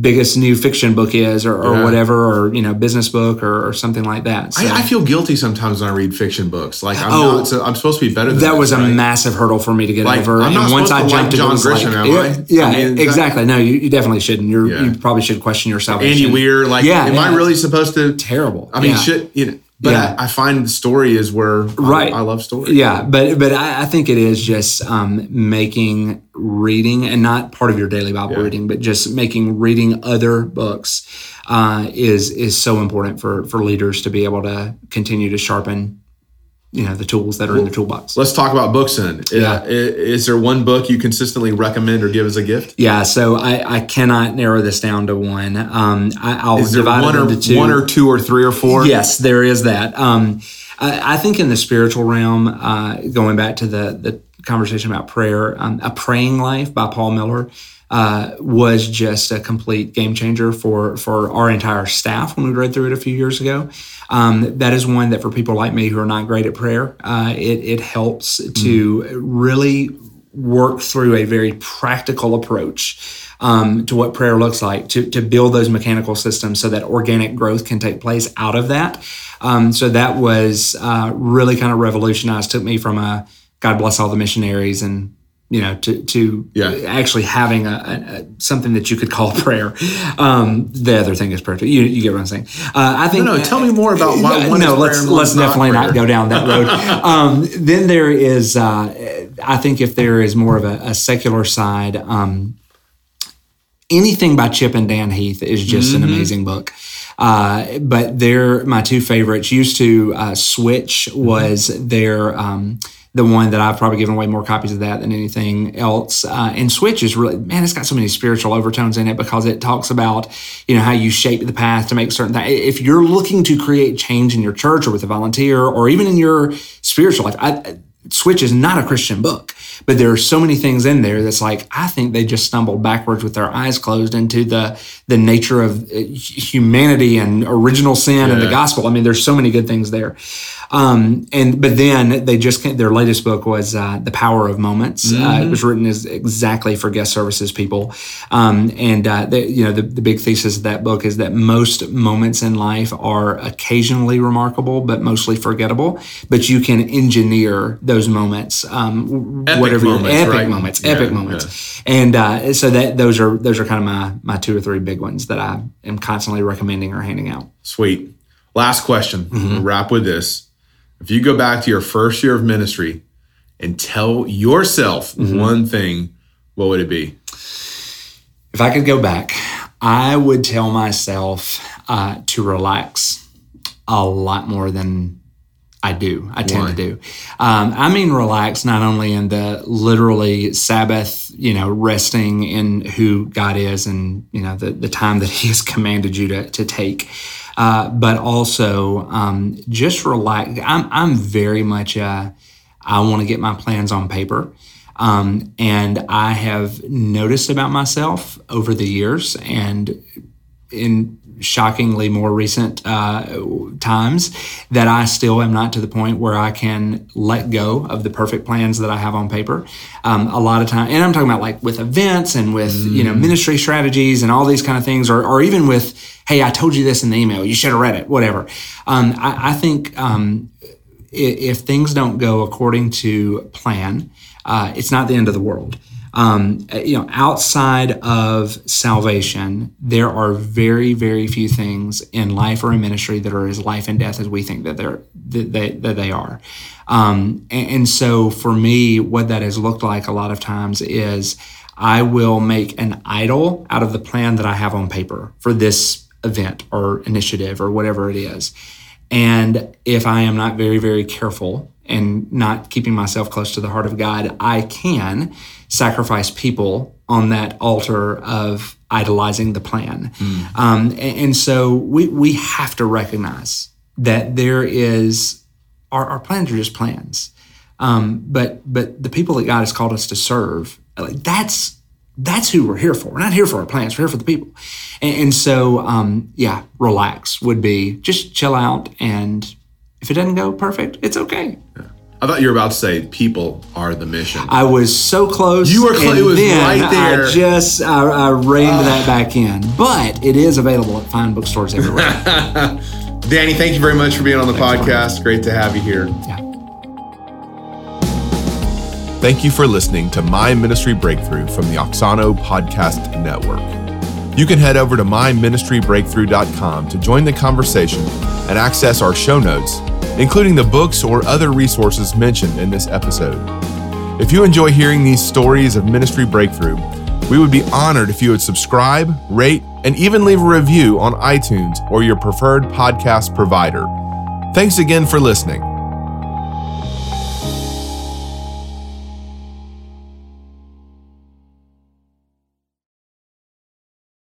biggest new fiction book is or, or yeah. whatever or you know business book or, or something like that. So, I, I, feel guilty sometimes when i read fiction books. Like i'm oh, not so i'm supposed to be better than that was a massive hurdle for me to get like, over. I'm not and once i jumped like John Grisham, like, yeah, yeah I mean, exactly that, no you, you, definitely shouldn't. You're, yeah. you probably should question yourself andy weir like yeah, am i really supposed to terrible. I mean should you know but yeah. I, I, find the story is where right. I, I love story. Yeah, but but I, I think it is just um, making reading and not part of your daily Bible yeah. reading, but just making reading other books uh, is is so important for for leaders to be able to continue to sharpen you know the tools that are well, in the toolbox. Let's talk about books then. Yeah. Is, is, there one book you consistently recommend or give as a gift? Yeah, so I, I cannot narrow this down to one. Um, I, will divide one it into or, two. One or two or three or four. Yes, there is that. Um, I, I, think in the spiritual realm, uh, going back to the the conversation about prayer, um, a praying life by Paul Miller uh, was just a complete game changer for for our entire staff when we read through it a few years ago. Um, that is one that for people like me who are not great at prayer, uh, it, it helps mm-hmm. to really work through a very practical approach um, to what prayer looks like to, to build those mechanical systems so that organic growth can take place out of that. Um, so that was uh, really kind of revolutionized, took me from a God bless all the missionaries and you know, to to yeah. actually having a, a, something that you could call prayer. Um, the other thing is prayer. You, you get what I'm saying? Uh, I think. No, no, tell me more about why one no. let's let's definitely not, not, go down that road. um, then there is, uh, I think, if there is more of a, a secular side. Um, anything by Chip and Dan Heath is just mm-hmm. an amazing book. Uh, but they're my two favorites. Used to uh, Switch was their um, the one that I've probably given away more copies of that than anything else. Uh, and Switch is really, man, it's got so many spiritual overtones in it because it talks about, you know, how you shape the path to make certain things. If you're looking to create change in your church or with a volunteer or even in your spiritual life, I, Switch is not a Christian book, but there are so many things in there that's like I think they just stumbled backwards with their eyes closed into the the nature of uh, humanity and original sin yeah. and the gospel. I mean, there's so many good things there. Um, and but then they just their latest book was uh, the Power of Moments. Mm-hmm. Uh, it was written as exactly for guest services people, um, and uh, they, you know the, the big thesis of that book is that most moments in life are occasionally remarkable but mostly forgettable. But you can engineer those moments, um, epic whatever moments, epic right? moments, yeah, epic moments, yeah. and uh, so that those are those are kind of my my two or three big ones that I am constantly recommending or handing out. Sweet. Last question. Mm-hmm. We'll wrap with this. If you go back to your first year of ministry and tell yourself mm-hmm. one thing, what would it be? If I could go back, I would tell myself uh, to relax a lot more than I do. I tend Why? to do. Um, I mean, relax not only in the literally Sabbath, you know, resting in who God is and, you know, the, the time that He has commanded you to, to take, uh, but also um, just relax. I'm, I'm very much, uh, I want to get my plans on paper. Um, and I have noticed about myself over the years and in shockingly more recent uh, times that I still am not to the point where I can let go of the perfect plans that I have on paper. Um, a lot of time, and I'm talking about like with events and with mm. you know mm. ministry strategies and all these kind of things, or, or even with hey, I told you this in the email, you should have read it, whatever. Um, I, I, think um, if, if things don't go according to plan, uh, it's not the end of the world. Um, you know, outside of salvation, there are very, very few things in life or in ministry that are as life and death as we think that they're that they, that they are. Um, and, and so, for me, what that has looked like a lot of times is I will make an idol out of the plan that I have on paper for this event or initiative or whatever it is. And if I am not very, very careful and not keeping myself close to the heart of God, I can sacrifice people on that altar of idolizing the plan. Mm. Um, and, and, so we, we have to recognize that there is, our, our plans are just plans. Um, but but the people that God has called us to serve, like that's that's who we're here for. We're not here for our plans. We're here for the people. And, and so, um, yeah, relax would be just chill out. And if it doesn't go perfect, it's okay. Yeah. I thought you were about to say people are the mission. I was so close. You were close. It was right there. I just I, I reined uh. that back in, but it is available at fine bookstores everywhere. Danny, thank you very much for being on the Thanks, podcast. Great to have you here. Yeah. Thank you for listening to My Ministry Breakthrough from the Auxano Podcast Network. You can head over to myministrybreakthrough.com to join the conversation and access our show notes including the books or other resources mentioned in this episode. If you enjoy hearing these stories of ministry breakthrough, we would be honored if you would subscribe, rate, and even leave a review on iTunes or your preferred podcast provider. Thanks again for listening.